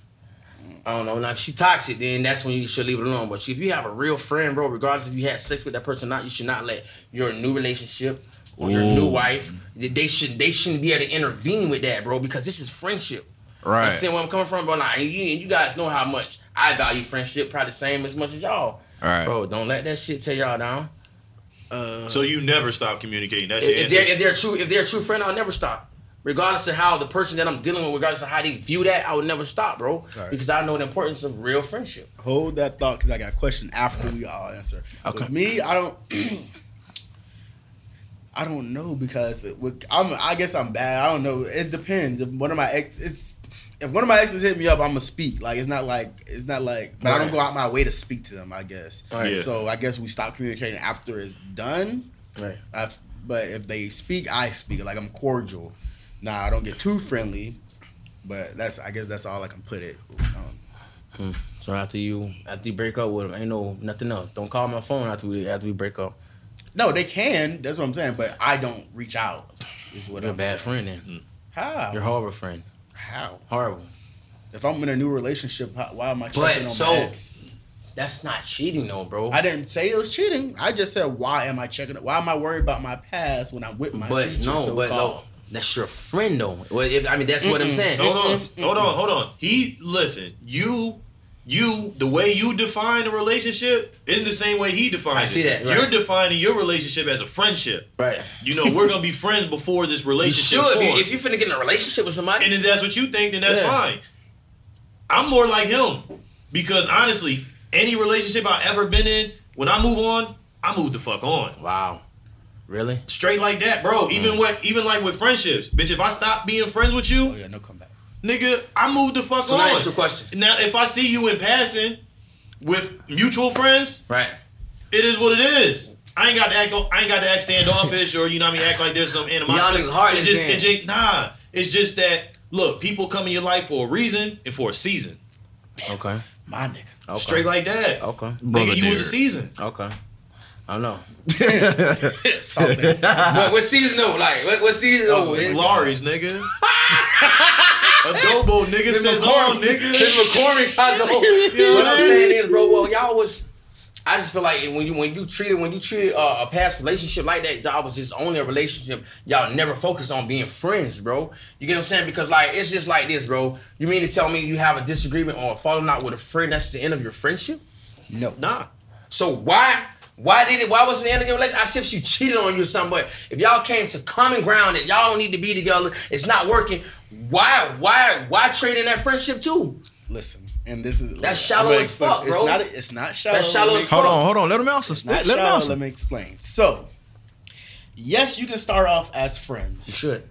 I don't know. Now if she toxic, then that's when you should leave it alone. But if you have a real friend, bro, regardless if you had sex with that person or not, you should not let your new relationship or your new wife they should they shouldn't be able to intervene with that, bro, because this is friendship. Right. Understand where I'm coming from, bro? Like, and you, and you guys know how much I value friendship, probably the same as much as y'all. Right. Bro, don't let that shit tear y'all down. Uh, So you never stop communicating. That's your If, if they're if they're true if they're a true friend, I'll never stop. Regardless of how the person that I'm dealing with, regardless of how they view that, I would never stop, bro. Right. Because I know the importance of real friendship. hold that thought because I got a question after we all answer. Okay. With me, I don't. I don't know because it I'm. I guess I'm bad. I don't know. It depends. If one of my ex, it's if one of my exes hit me up, I'm gonna speak. Like it's not like it's not like, but I don't go out my way to speak to them. I guess. Right. Yeah. So I guess we stop communicating after it's done. Right. I've, but if they speak, I speak. Like I'm cordial. Nah, I don't get too friendly. But that's I guess that's all I can put it. Um, So after you after you break up with him, ain't no nothing else. Don't call my phone after we after we break up. no, they can. That's what I'm saying. But I don't reach out. Is what You're a I'm bad saying. friend then. How? You're a horrible friend. How? Horrible. If I'm in a new relationship, how, why am I checking But, on so- my ex? That's not cheating though, bro. I didn't say it was cheating. I just said why am I checking? Why am I worried about my past when I'm with my but future? no, but so-called? no, that's your friend though. Well, if, I mean, that's what I'm saying. Hold on, Mm-mm. hold on, hold on. He listen. You, you, the way you define a relationship isn't the same way he defines I see it. that, right. You're defining your relationship as a friendship. Right. You know, we're gonna be friends before this You relationship should forms. If you finna get in a relationship with somebody, and if that's what you think, then that's Yeah. fine. I'm more like him because honestly, any relationship I've ever been in, when I move on, I move the fuck on. wow, really? Straight like that, bro. Mm. Even with even like with friendships, bitch. If I stop being friends with you, oh you, yeah, no comeback. nigga, I move the fuck So now on. ask your question. Now, if I see you in passing with mutual friends, Right. it is what it is. I ain't got to act. I ain't got to act standoffish or you know what I mean. Act like there's some animosity. Y'all niggas hard It's as just, damn. it's just nah. It's just that look, people come in your life for a reason and for a season. Okay. My nigga. Okay. Straight like that. Okay. Brother Nigga, you was a season. Okay. I don't know. Something. what, what season though? Like what, what season? Oh, Oh, it- Lawry's, nigga. Adobo, nigga, This says McCormick- on, This nigga. McCormick's house. though. know What what I'm saying is, bro. Well, y'all was. I just feel like when you when you treated when you treated uh, a past relationship like that, y'all was just only a relationship. Y'all never focused on being friends, bro. You get what I'm saying? Because like it's just like this, bro. You mean to tell me you have a disagreement or a falling out with a friend? That's the end of your friendship. no. Nah. So why why did it why was it the end of your relationship? I said if she cheated on you or something, but if y'all came to common ground that y'all don't need to be together, it's not working. Why why why trade in that friendship too? Listen, and this is That's I'm shallow as explain- fuck, It's not. It's not shallow. That's shallow Let me as hold fuck. on, hold on. Let him answer. It's Let not him answer. Let me explain. So, yes, you can start off as friends. You friends should.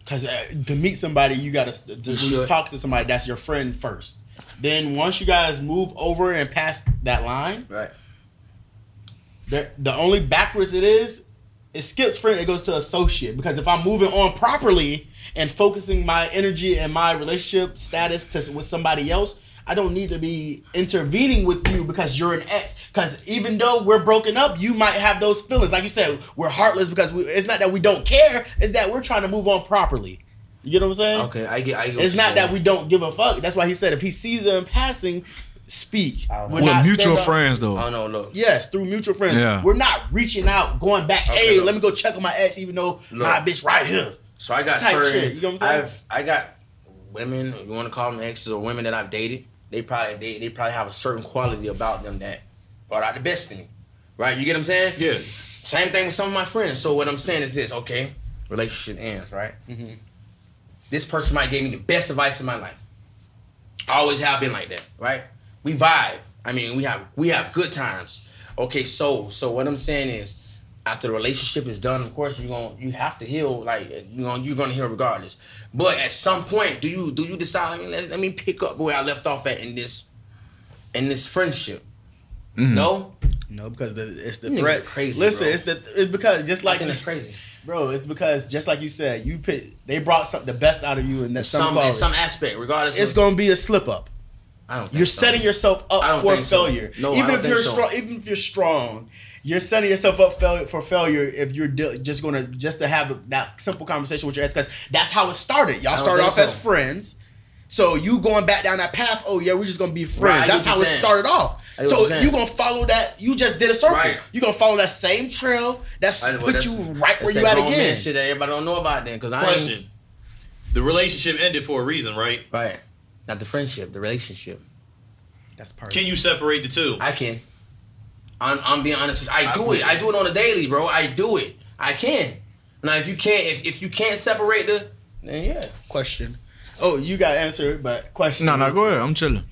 because uh, to meet somebody, you gotta to, to should. talk to somebody that's your friend first. Then once you guys move over and past that line, Right. The the only backwards it is, it skips friend. It goes to associate because if I'm moving on properly and focusing my energy and my relationship status to with somebody else, I don't need to be intervening with you because you're an ex. Because even though we're broken up, you might have those feelings. Like you said, we're heartless because we, it's not that we don't care. It's that we're trying to move on properly. You get what I'm saying? Okay, I get I get It's not that we don't give a fuck. That's why he said if he sees them passing, speak. I. We're With not mutual friends though. I don't know, look. Yes, through mutual friends. Yeah. We're not reaching out, going back. Okay, hey, look. let me go check on my ex, even though Look. my bitch right here. So I got Type certain shit, you know what I'm saying? I've I got women, you want to call them exes or women that I've dated, they probably they, they probably have a certain quality about them that brought out the best in me. Right? You get what I'm saying? Yeah. Same thing with some of my friends. So what I'm saying is this, okay? Relationship ends, right? Mhm. This person might give me the best advice in my life. I always have been like that, right? We vibe. I mean, we have we have good times. Okay, so so what I'm saying is, after the relationship is done, of course you're gonna you have to heal. Like you know you're gonna heal regardless. But at some point, do you do you decide? I mean, let, let me pick up where I left off at in this in this friendship. Mhm. No, No, because the, it's the You threat. crazy, Listen, bro. it's the it's because just like think that's crazy. bro, it's because just like you said, you pick, they brought some the best out of you in that some, Some in some aspect, regardless. It's of, gonna be a slip up. I don't. Think You're so. setting yourself up for think so. failure. No, I even don't if think you're so. strong, even if you're strong, you're setting yourself up fail- for failure if you're de- just gonna just to have that simple conversation with your ex because that's how it started. Y'all I started think off as friends. So you going back down that path? Oh yeah, we're just gonna be friends. Right, that's how it started off. I get what So you're saying. you gonna follow that? You just did a circle. Right. You gonna follow that same trail that's I- well, put that's- you right where you at again. Shit that everybody don't know about then, because I ain't Question. The relationship ended for a reason, right? right. Not the friendship, the relationship. That's part. Can you separate the two? I can. I'm, I'm being honest. With you. I I do believe it. I do it on a daily, bro. I do it. I can. Now, if you can't, if, if you can't separate the, then yeah. question? Oh, you got to answer it, but question. No, no, go ahead. I'm chilling.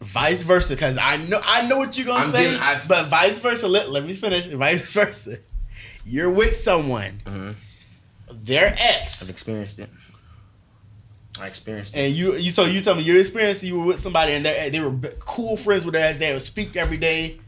Vice versa, because I know I know what you're gonna I'm say, getting- I've- but vice versa. Let, let me finish. Vice versa. you're with someone, Mhm. their ex, I've experienced it. I experienced it. and you you so you tell me your experience. You were with somebody and they, they were cool friends with us. They would speak every day.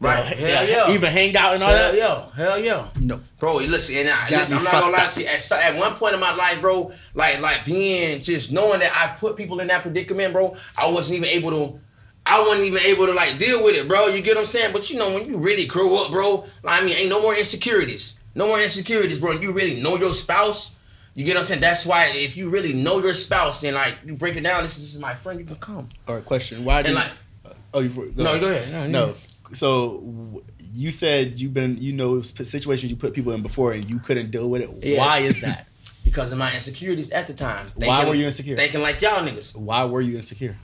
Right. They'll- Hell they'll yeah. Even hang out and all Hell that. yeah, hell yeah. No. Bro, listen, and I, listen, I'm not gonna lie up. to you. At, at one point in my life, bro, like like being just knowing that I put people in that predicament, bro, I wasn't even able to. I wasn't even able to like deal with it, bro. You get what I'm saying? But you know, when you really grow up, bro, like, I mean, ain't no more insecurities. No more insecurities, bro. You really know your spouse. You get what I'm saying? That's why if you really know your spouse and like you break it down, this is, this is my friend, you can come. All right, question. Why did And like, Oh, you go no, go ahead. No. So you said you've been you know situations you put people in before and you couldn't deal with it. Yes. Why is that? because of my insecurities at the time. Why were you insecure? Thinking like y'all niggas. Why were you insecure?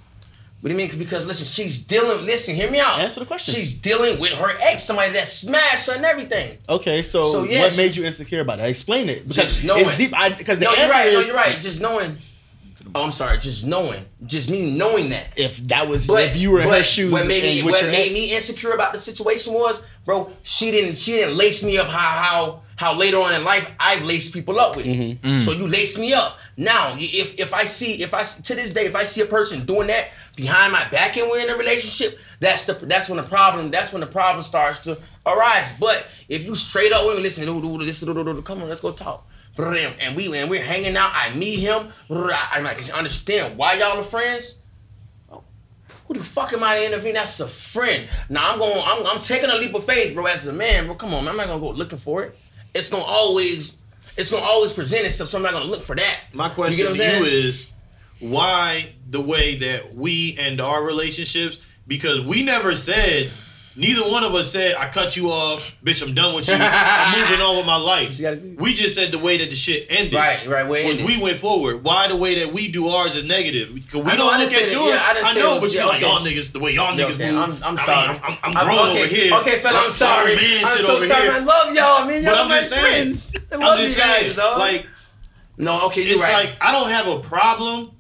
What do you mean? Because listen, she's dealing. Listen, hear me out. Answer the question. She's dealing with her ex, somebody that smashed her and everything. Okay, so, So, yeah, what she- made you insecure about that? Explain it because Just knowing. it's deep. Because the No, answer you're right. is No, you're right. Just knowing. Oh, I'm sorry. Just knowing. Just me knowing that. if that was But if you were in but her shoes what made me what made ex, me insecure about the situation was, bro, she didn't she didn't lace me up how how how later on in life I've laced people up with. Mm-hmm. So you lace me up. Now, if if I see if I to this day if I see a person doing that behind my back and we're in a relationship, that's the that's when the problem that's when the problem starts to arise. But if you straight up me, listen, come on, let's go talk. And we and we're hanging out. I meet him. I'm like, understand why y'all are friends. Who the fuck am I to intervene? That's a friend. Now I'm going. I'm, I'm taking a leap of faith, bro. As a man, bro. Come on, man. I'm not gonna go looking for it. It's gonna always. It's gonna always present itself. So I'm not gonna look for that. My question to you is why the way that we end our relationships? Because we never said, neither one of us said, I cut you off, bitch, I'm done with you. I'm moving on with my life. You We just said the way that the shit ended. Right, right, way was we went forward. Why the way that we do ours is negative? Because we I know, don't I look at yours. Yeah, I I, know, but you're like y'all niggas, the way y'all niggas okay, move. I'm, I'm I mean, sorry. I'm, I'm, I'm grown okay, over here. Okay, fella, I'm sorry. man I'm so sorry. here. I love y'all, man. Y'all But I'm my just saying. friends. I I'm love just you guys, saying, dog. like, no, okay, you're it's right. like I don't have a problem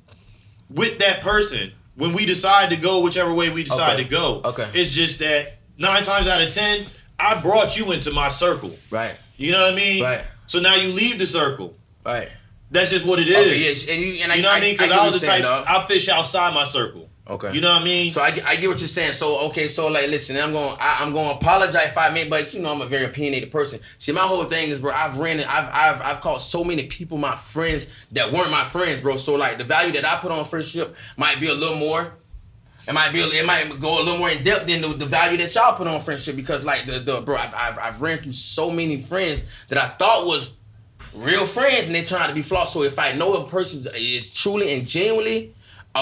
with that person when we decide to go whichever way we decide Okay. to go. Okay. It's just that nine times out of ten, I brought you into my circle. right, You know what I mean? Right. So now you leave the circle. right. That's just what it is. Okay, yes, and you and I, You know what I mean? Because get I, was the type. I fish outside my circle. Okay. You know what I mean? So I, get- I get what you're saying. So okay, so like, listen, I'm going, I, I'm going to apologize if I made, but you know, I'm a very opinionated person. See, my whole thing is, bro, I've ran, I've, I've, I've called so many people my friends that weren't my friends, bro. So like, the value that I put on friendship might be a little more. It might be, it might go a little more in depth than the, the value that y'all put on friendship because like the, the bro, I've, I've, I've ran through so many friends that I thought was real friends and they turn out to be flawed. So if I know if a person is truly and genuinely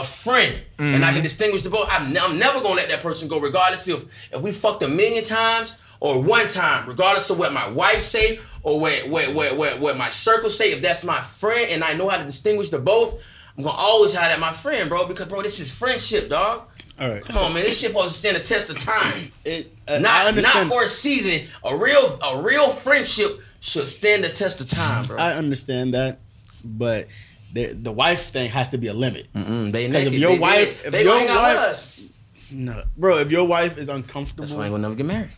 a friend and I can distinguish the both, I'm, I'm never gonna let that person go, regardless if if we fucked a million times or one time, regardless of what my wife say or what what what what, what my circle say. If that's my friend and I know how to distinguish the both, I'm gonna always have that my friend, bro. Because bro, this is friendship, dog. all right. Come on, man. This shit supposed to stand the test of time. It, uh, I Not not for a season. A real a real friendship should stand the test of time, bro. I understand that, but the the wife thing has to be a limit. Mm, they 'Cause if your they wife- if they your gonna hang out with wife- us. No, bro. If your wife is uncomfortable, That's why I ain't gonna never get married.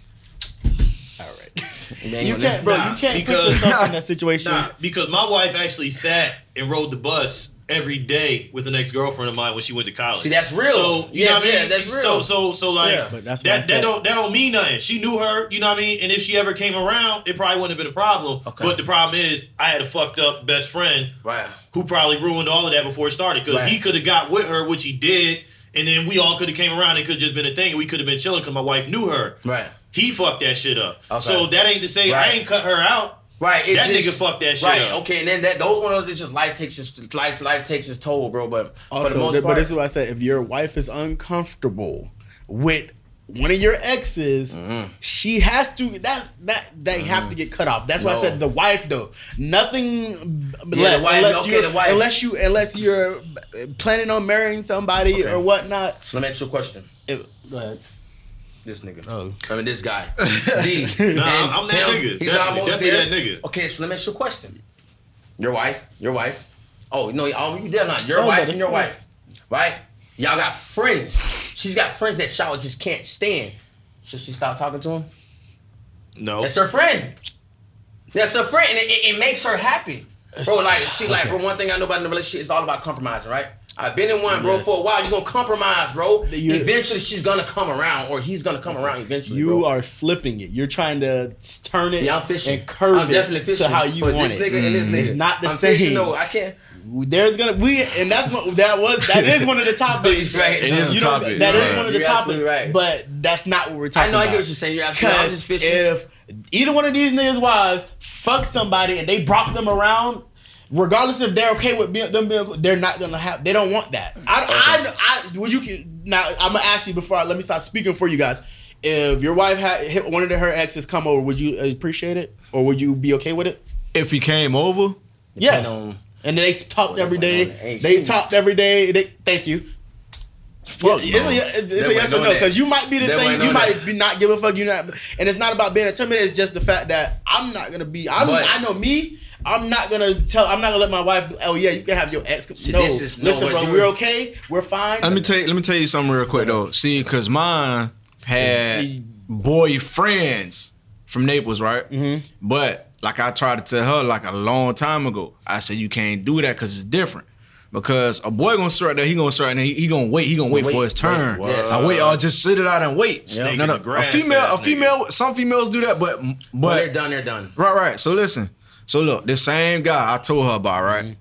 all right. You can't, bro. Nah, you can't because- put yourself in that situation. Nah, because my wife actually sat and rode the bus every day with an ex girlfriend of mine when she went to college. See, that's real. So you Yes, know what I mean? yeah, that's real. So so so like Yeah. But that's that that don't that don't mean nothing. She knew her, you know what I mean? And if she ever came around, it probably wouldn't have been a problem. Okay. But the problem is I had a fucked up best friend Right. who probably ruined all of that before it started. Because Right. he could have got with her, which he did, and then we all could have came around and could have just been a thing and we could have been chilling because my wife knew her. Right. He fucked that shit up. Okay. So that ain't to say Right. I ain't cut her out. Right. It's That just, nigga fucked that shit Right. up. Okay. And then that those one of those that just life takes its life life takes its toll, bro. But for the Also, most th- part, but this is what I said. If your wife is uncomfortable with one of your exes, Mm-hmm. she has to that that they have to get cut off. That's why I said the wife though. Nothing the less wife, unless okay, you're the wife. unless you unless you're planning on marrying somebody Okay. or whatnot. so let me ask you a question. It- go ahead. This nigga. Oh. I mean, this guy. D. Nah, And I'm that him, nigga. He's Definitely, almost definitely there. that nigga. Okay, so let me ask you a question. Your wife, your wife. Oh no, oh, you did not. Your Oh, wife but and your it's- wife, right? Y'all got friends. She's got friends that y'all just can't stand. Should she stop talking to him? No. That's her friend. That's her friend, and it, it, it makes her happy, bro. Like, see, like, for one thing I know about the relationship is all about compromising, right? I've been in one, bro, Yes. for a while. You're gonna compromise, bro. You- eventually, she's gonna come around, or he's gonna come around eventually. You bro. are flipping it. You're trying to turn it Yeah, I'm fishing. and curve I'm definitely it fishing to how you for want this it. nigga and this mm. nigga. It's not the I'm same. Fishing, no, I can't. There's gonna we and that's what that was that is one of the topics. Right. It is a You know, topic. That is Right. one of the You're topics, right. but that's not what we're talking know. I about. I get what you're saying. You're absolutely. I'm just Because fishing. if either one of these niggas' wives fuck somebody and they brought them around, regardless if they're okay with being, them being, they're not gonna have. They don't want that. I, I, I, would you now? I'm gonna ask you before I let me start speaking for you guys. If your wife had hit one of her exes come over, would you appreciate it or would you be okay with it? If he came over, Yes. on- And they talked Well, every that day. went on. Ain't They talked every day. They thank you. Fuck Yeah, it's a, it's, it's a yes or no because you might be the That same. You might that. be not give a fuck. You not, and it's not about being a terminator. It's just the fact that I'm not gonna be. I'm, But- I know me. I'm not gonna tell. I'm not gonna let my wife. Oh yeah, you can have your ex. See, no, this is- listen, what bro. you- We're okay. We're fine. let me tell you, let me tell you something real quick though. See, cause mine had boyfriends from Naples, right? Mhm. But like I tried to tell her like a long time ago, I said you can't do that because it's different. Because a boy gonna start there, he gonna start and he, he gonna wait, he gonna wait, Wait, for his turn. wait, yes. I wait, I'll just sit it out and wait. Snake No, no, the grass a female, a female, some females do that, but When but they're done, they're done. Right, right. So listen. So look, this same guy I told her about, right? Mm-hmm.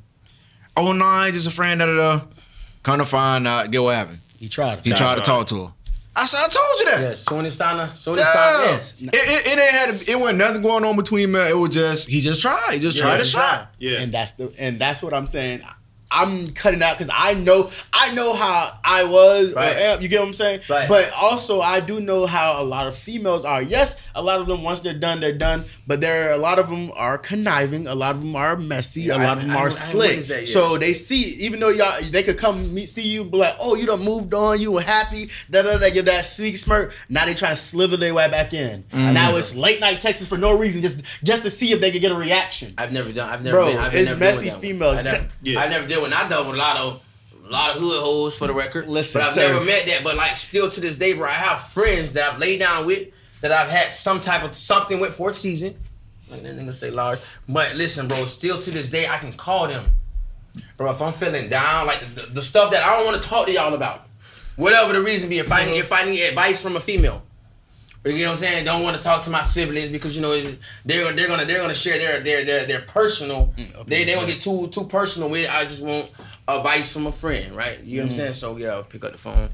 Oh no, I ain't just a friend, da da da. Kind of find out, get what happened. He tried. He Nah, tried to talk to her. I said, I told you that. Yes. So when it's time, to- so when it's Yeah. time, yes. It, it, it ain't had it wasn't nothing going on between me. It was just he just tried. He just Yeah, tried he shot. Yeah. and that's the and that's what I'm saying. I'm cutting out because I know I know how I was. or Right. am, you get what I'm saying? Right. But also I do know how a lot of females are. Yes, a lot of them once they're done, they're done. But there a lot of them are conniving. A lot of them are messy. Yeah, a lot of them I- I are ain't slick. witnessed that yet. So they see, even though y'all they could come meet, see you, and be like, oh, you done moved on, you were happy. Da da da. Give that sneak smirk. Now they trying to slither their way back in. Mm. Now it's late night Texas for no reason, just just to see if they could get a reaction. I've never done. I've never Bro, been. I've it's never messy dealt with that females. I never, Yeah. I never one. I dealt with a lot of, a lot of hood hoes for the record. Listen, but I've sir. never met that. But like, still to this day, bro, I have friends that I've laid down with that I've had some type of something with for a season. Like that nigga say large. But listen, bro, still to this day, I can call them, bro. If I'm feeling down, like the, the stuff that I don't want to talk to y'all about, whatever the reason be. If I need, if I need advice from a female. You know what I'm saying? Don't want to talk to my siblings because you know they're they're gonna they're gonna share their their their their personal. They they gonna get too too personal with it. I just want advice from a friend, right? You know what I'm saying? So yeah, I'll pick up the phone,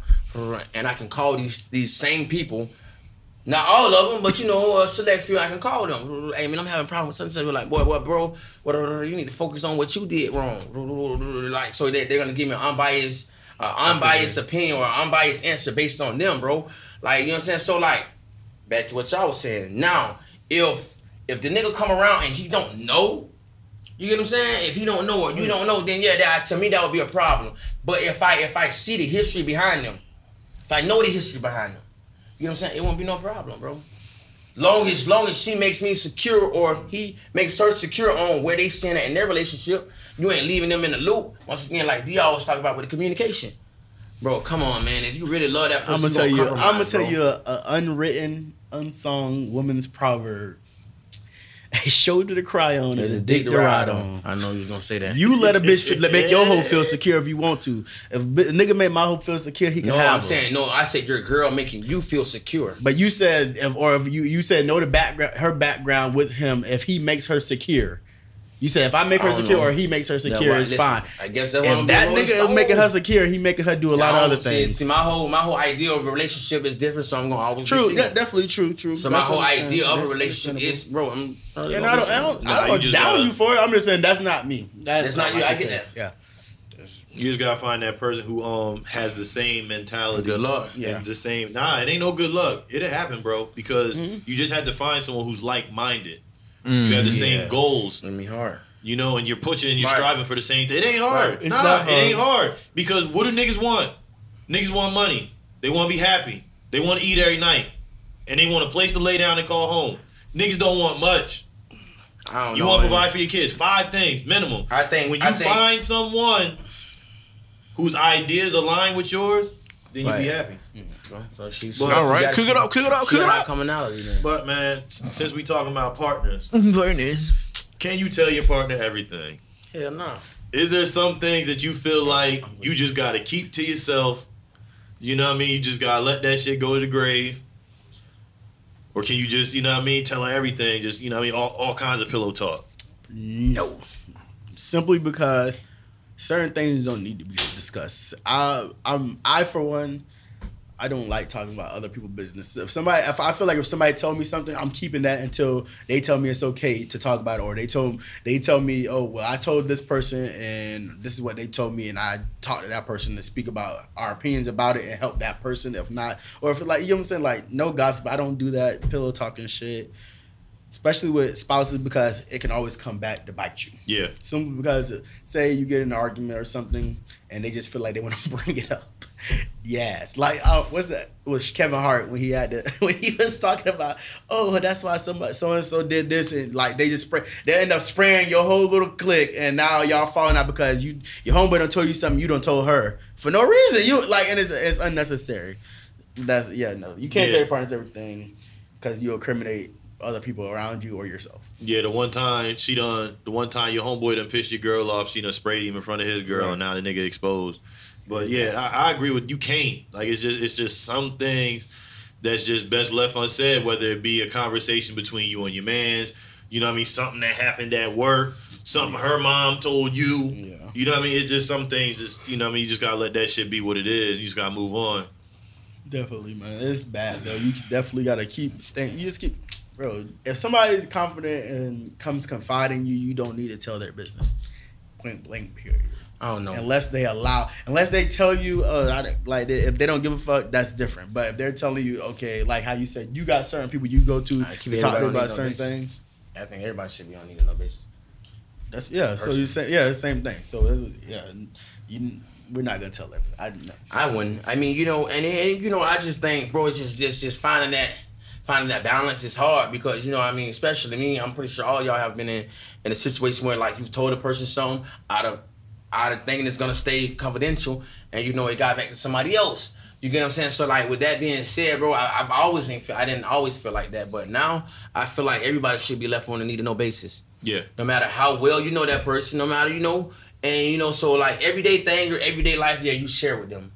and I can call these these same people. Not all of them, but you know, a select few I can call them. Hey man, I'm having a problem with something. We're like, boy, what, bro? What? You need to focus on what you did wrong. Like, so they, they're gonna give me an unbiased, uh, unbiased opinion or unbiased answer based on them, bro. Like, you know what I'm saying? So like, back to what y'all was saying. Now, if if the nigga come around and he don't know, you get what I'm saying? If he don't know or you mm. don't know, then yeah, that to me that would be a problem. But if I if I see the history behind them, if I know the history behind them, you know what I'm saying? It won't be no problem, bro. Long as long as she makes me secure or he makes her secure on where they stand at in their relationship, you ain't leaving them in the loop. Once again, like D always talk about with the communication. Bro, come on, man. If you really love that person, I'm gonna tell you. I'm gonna tell bro. you a, a unwritten, unsung woman's proverb. A shoulder to cry on is a dick to ride on. I know you was gonna say that. You let a bitch make your hoe feel secure if you want to. If a nigga make my hoe feel secure, he can no, I'm her. saying no. I said your girl making you feel secure. But you said, if, or if you you said no to background, her background with him if he makes her secure. You said if I make her don't secure know. or he makes her Yeah, secure, well, it's listen, fine. I guess that's what I'm If that nigga is Stone. making her secure, he making her do a lot of other don't- see- things. See, my whole my whole idea of a relationship is different, so I'm gonna always be true, single. de- definitely true, true. So my That's whole idea of a relationship is, bro. I'm, And I don't, I don't, Nah, I you don't just down gotta- you for it. I'm just saying that's not me. That's, That's not all you. can I get that. Yeah. You just gotta find that person who um has the same mentality. Good luck. Yeah. And the same. Nah, it ain't no good luck. It'll happen, bro. Because Mm-hmm. you just had to find someone who's like minded. You have the mm. same yeah. goals, It's me hard. you know, and you're pushing and you're Right. striving for the same thing. It ain't hard. Right. It's Nah, not it ain't hard. hard. Because what do niggas want? Niggas want money. They want to be happy. They want to eat every night, and they want a place to lay down and call home. Niggas don't want much. I don't You know. want to provide for your kids. Five things minimum. I think when you think, find someone whose ideas align with yours, then you Right. be happy. Bro. So she, But- All right, cook it up, cook it up, cook it got up. Commonality then. But man, since we talking about partners, Partners. can you tell your partner everything? Hell no. Is there some things that you feel like you just gotta keep to yourself? You know what I mean? You just gotta let that shit go to the grave. Or can you just, you know what I mean, tell her everything? Just, you know what I mean, all, all kinds of pillow talk. No. Simply because certain things don't need to be discussed. I I'm I for one, I don't like talking about other people's business. If somebody if I feel like if somebody told me something, I'm keeping that until they tell me it's okay to talk about it or they told they tell me, "Oh, well, I told this person and this is what they told me and I talked to that person to speak about our opinions about it and help that person if not or if like you know what I'm saying like no gossip. I don't do that pillow talking shit. Especially with spouses because it can always come back to bite you. Yeah. Simply because, say you get in an argument or something, and they just feel like they want to bring it up. Yes, like uh, what's that? It was Kevin Hart when he had to when he was talking about, oh, that's why somebody so and so did this, and like they just spray, they end up spraying your whole little clique, and now y'all falling out because you your homeboy don't told you something you don't told her for no reason. You like, and it's it's unnecessary. That's yeah, no, you can't Yeah. tell your partners everything because you incriminate other people around you or yourself. Yeah, the one time she done, the one time your homeboy done pissed your girl off, she done sprayed him in front of his girl, Right. and now the nigga exposed. But yeah, I, I agree with you. Can't like it's just it's just some things that's just best left unsaid. Whether it be a conversation between you and your man's, you know what I mean, something that happened at work, something her mom told you. Yeah. You know what I mean? It's just some things. Just you know what I mean. You just gotta let that shit be what it is. You just gotta move on. Definitely, man. It's bad though. You definitely gotta keep. Think, you just keep, bro. If somebody's confident and comes confiding in you, you don't need to tell their business. Point blank. Period. I don't know. Unless they allow, unless they tell you, uh, like if they don't give a fuck, that's different. But if they're telling you, okay, like how you said, you got certain people you go to keep to talk to about certain basis. things. I think everybody should be on need to know basis. That's yeah. So you say yeah, the same thing. So it's, yeah, you, we're not gonna tell everybody. I know. I wouldn't. I mean, you know, and, and you know, I just think, bro, it's just just just finding that finding that balance is hard because you know, what I mean, especially me, I'm pretty sure all y'all have been in in a situation where like you've told a person something out of out of thinking it's gonna stay confidential, and you know it got back to somebody else. You get what I'm saying? So like with that being said, bro, I, I've always didn't feel I didn't always feel like that, but now I feel like everybody should be left on a need to know basis Yeah. no matter how well you know that person, no matter you know, and you know, so like everyday things or everyday life, yeah, you share with them.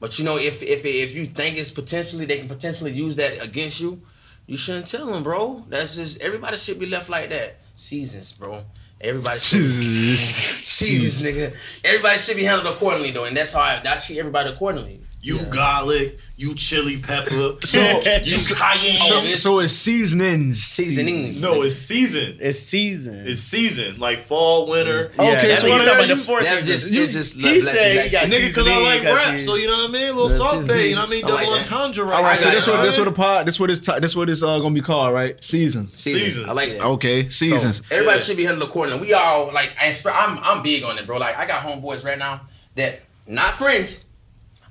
But you know, if if if you think it's potentially they can potentially use that against you, you shouldn't tell them, bro. That's just everybody should be left like that. Seasons, bro. Everybody should seasons, nigga. Everybody should be handled accordingly though, and that's how I, I treat everybody accordingly. You garlic, you chili pepper, So- you cayenne. So, it's- so it's seasonings. Seasonings. no, it's season. It's season. It's season, like fall, winter. yeah, Okay, that's so what what he's about. The four That's seasons. just, You- it's just he let- let said you he got Nigga, cause I like rap, so you know what I mean. A little Salt Bae, you know what I mean. I like Double entendre, right? All right, so there, this what right? this what the pod this what it's ti- this what it's uh, gonna be called, right? Season. Seasons. Seasons. I like that. Okay, seasons. Everybody should be handled accordingly. We all like, I'm I'm big on it, bro. Like I got homeboys right now that not friends.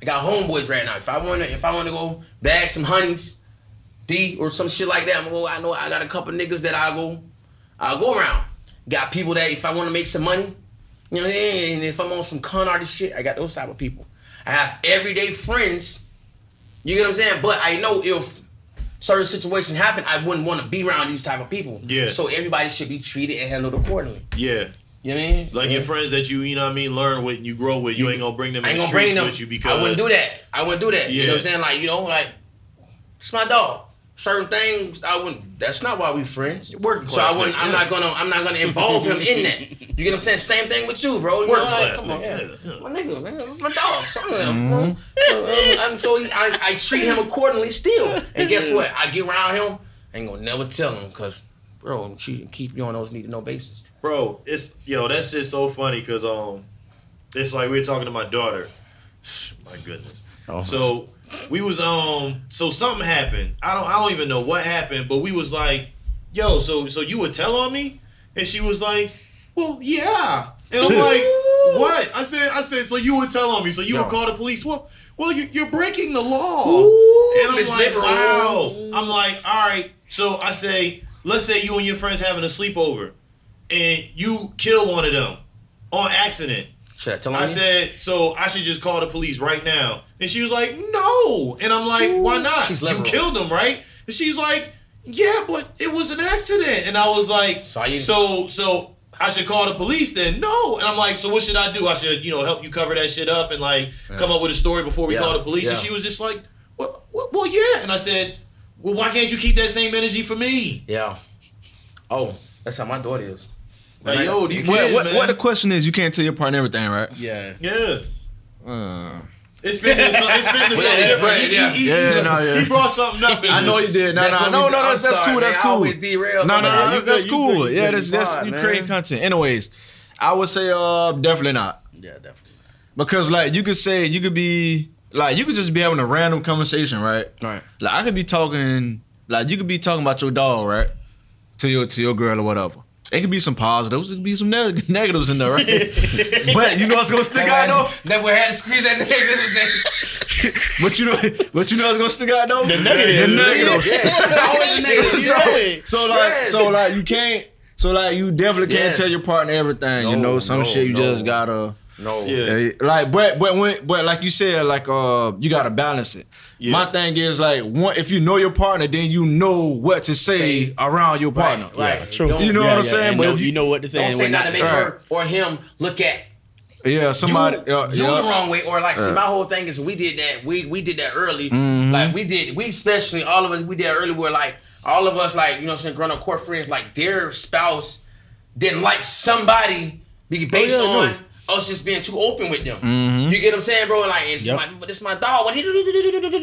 I got homeboys right now. If I wanna if I wanna go bag some honeys, B or some shit like that, I'm go. I know I got a couple niggas that I go, I'll go around. Got people that if I wanna make some money, you know, I and if I'm on some con artist shit, I got those type of people. I have everyday friends. You get what I'm saying? But I know if certain situations happen, I wouldn't want to be around these type of people. Yeah. So everybody should be treated and handled accordingly. Yeah, You know what I mean? like your friends that you, you know what I mean, learn with, and you grow with. You ain't gonna bring them I in ain't the gonna bring streets them. with you because I wouldn't do that. I wouldn't do that. You know what I'm saying? Like, you know, like it's my dog. Certain things I wouldn't that's not why we friends. Working So I wouldn't nigga, I'm yeah. not gonna I'm not gonna involve him in that. You get what I'm saying? Same thing with you, bro. You Working know, like, class come on, nigga, yeah. yeah, yeah. My nigga, man, my dog. So, I'm, um, and so he, I, I treat him accordingly still. And guess what? I get around him, I ain't gonna never tell him because bro, I'm cheating. keep you on those need to know basis. bro. It's yo, that's just so funny because um, it's like we were talking to my daughter. My goodness. Oh. So we was um, so something happened. I don't, I don't even know what happened, but we was like, yo, so so you would tell on me, and she was like, well, yeah, and I'm like, what? I said, I said, so you would tell on me, so you No. would call the police? Well, well, you, you're breaking the law. Ooh, And I'm like, wow. I'm like, all right. So I say, let's say you and your friends having a sleepover, and you kill one of them on accident. Should I tell him? I said, so I should just call the police right now. And she was like, no. And I'm like, why not? She's you killed him, right? And she's like, yeah, but it was an accident. And I was like, So you- so, so I should call the police then? No. And I'm like, so what should I do? I should, you know, help you cover that shit up and like come up with a story before we Yeah, call the police. And she was just like, well, well, well, yeah. And I said, well, why can't you keep that same energy for me? Yeah. Oh, that's how my daughter is. Like, yo, these What, kids, what, man. what the question is? You can't tell your partner everything, right? Yeah. yeah. Uh, It's been it's been it's been Well, something it's different. great, He- yeah. he, he, Yeah, no, yeah. he brought something up. I know this. you did. No, That's no, no, no. That's, that's sorry, cool. That's cool. always. No, no, no. That's, You that's good, you cool. Yeah, that's is that's fine, you man. create content. Anyways, I would say uh definitely not Yeah, definitely. because like you could say you could be like you could just be having a random conversation, right? Right. Like I could be talking like you could be talking about your dog, right? To your to your girl or whatever. It could be some positives, it could be some neg- negatives in there, right? but you know what's gonna stick out though. That boy had to squeeze that nigga. But you know, but you know what's gonna stick out though. The negatives. The negatives. Yeah, it's always a negative. so, Yeah. so like Yes. so like you can't so like you definitely can't Yes. tell your partner everything. you know, some no, shit you no. just gotta No. Yeah. like but but when but like you said like uh you gotta balance it. Yeah. My thing is like one if you know your partner then you know what to say, Say- around your partner. Right. Yeah, true. You know Yeah, what I'm yeah, saying? and But know- you- you know what to say. Don't and say what not not to to make say. her or him look at Yeah, somebody you, uh, you yeah. the wrong way, or like, see, my whole thing is we did that. We we did that early. Mm-hmm. Like we did, we especially all of us, we did that early. Where like all of us, like you know, what I'm saying grown up court friends, like their spouse didn't like somebody be based yeah, no. On us just being too open with them. Mm-hmm. You get what I'm saying, bro? Like, it's Yep. my, but this my dog. What he do?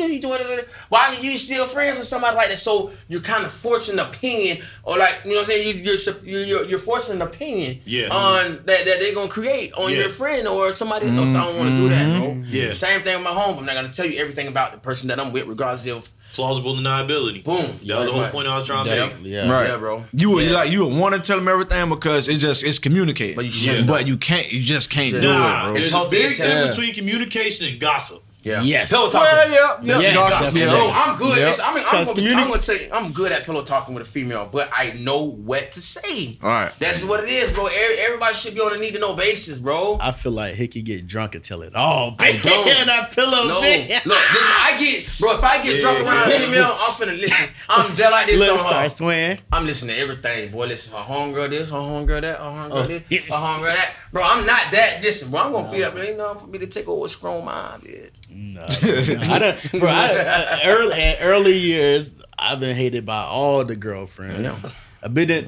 he doing? Why are you still friends with somebody like that? So you're kind of forcing an opinion, or like you know what I'm saying? You, you're you're you're, you're forcing an opinion Yeah. on that, that they're gonna create on Yeah. your friend or somebody else. So I don't want to do that, bro. Yeah. Same thing with my home. I'm not gonna tell you everything about the person that I'm with, regardless of Plausible deniability. Boom. That was the whole much. point I was trying to make. Yeah. Right. yeah, bro. You would Yeah. like you would want to tell them everything because it's just it's communicated. But you shouldn't. But you can't you just can't Shouldn't. do Nah, it, bro. It's there's a big as hell. difference between communication and gossip. Yeah. Yes. Pillow talking. Well, yeah, yeah, Yeah, gossip, yeah. Oh, I'm good. Yep. I mean, I'm Because gonna, communi- I'm gonna say I'm good at pillow talking with a female, but I know what to say. All right. That's what it is, bro. Everybody should be on a need to know basis, bro. I feel like Hickey get drunk and tell it all. I don't. that pillow. No, bit. look, listen, I get, bro. If I get drunk around a female, I'm finna listen. I'm just like this Let's on her. start swaying. I'm listening to everything, boy. Listen, her homegirl this, her homegirl that, her homegirl Oh. this, her homegirl that. Bro, I'm not that. Listen, bro, I'm gonna feed up. Ain't nothing for me to take over strong mind, bitch. No, I don't, bro. I, I, uh, early early years, I've been hated by all the girlfriends. Yeah. A bit that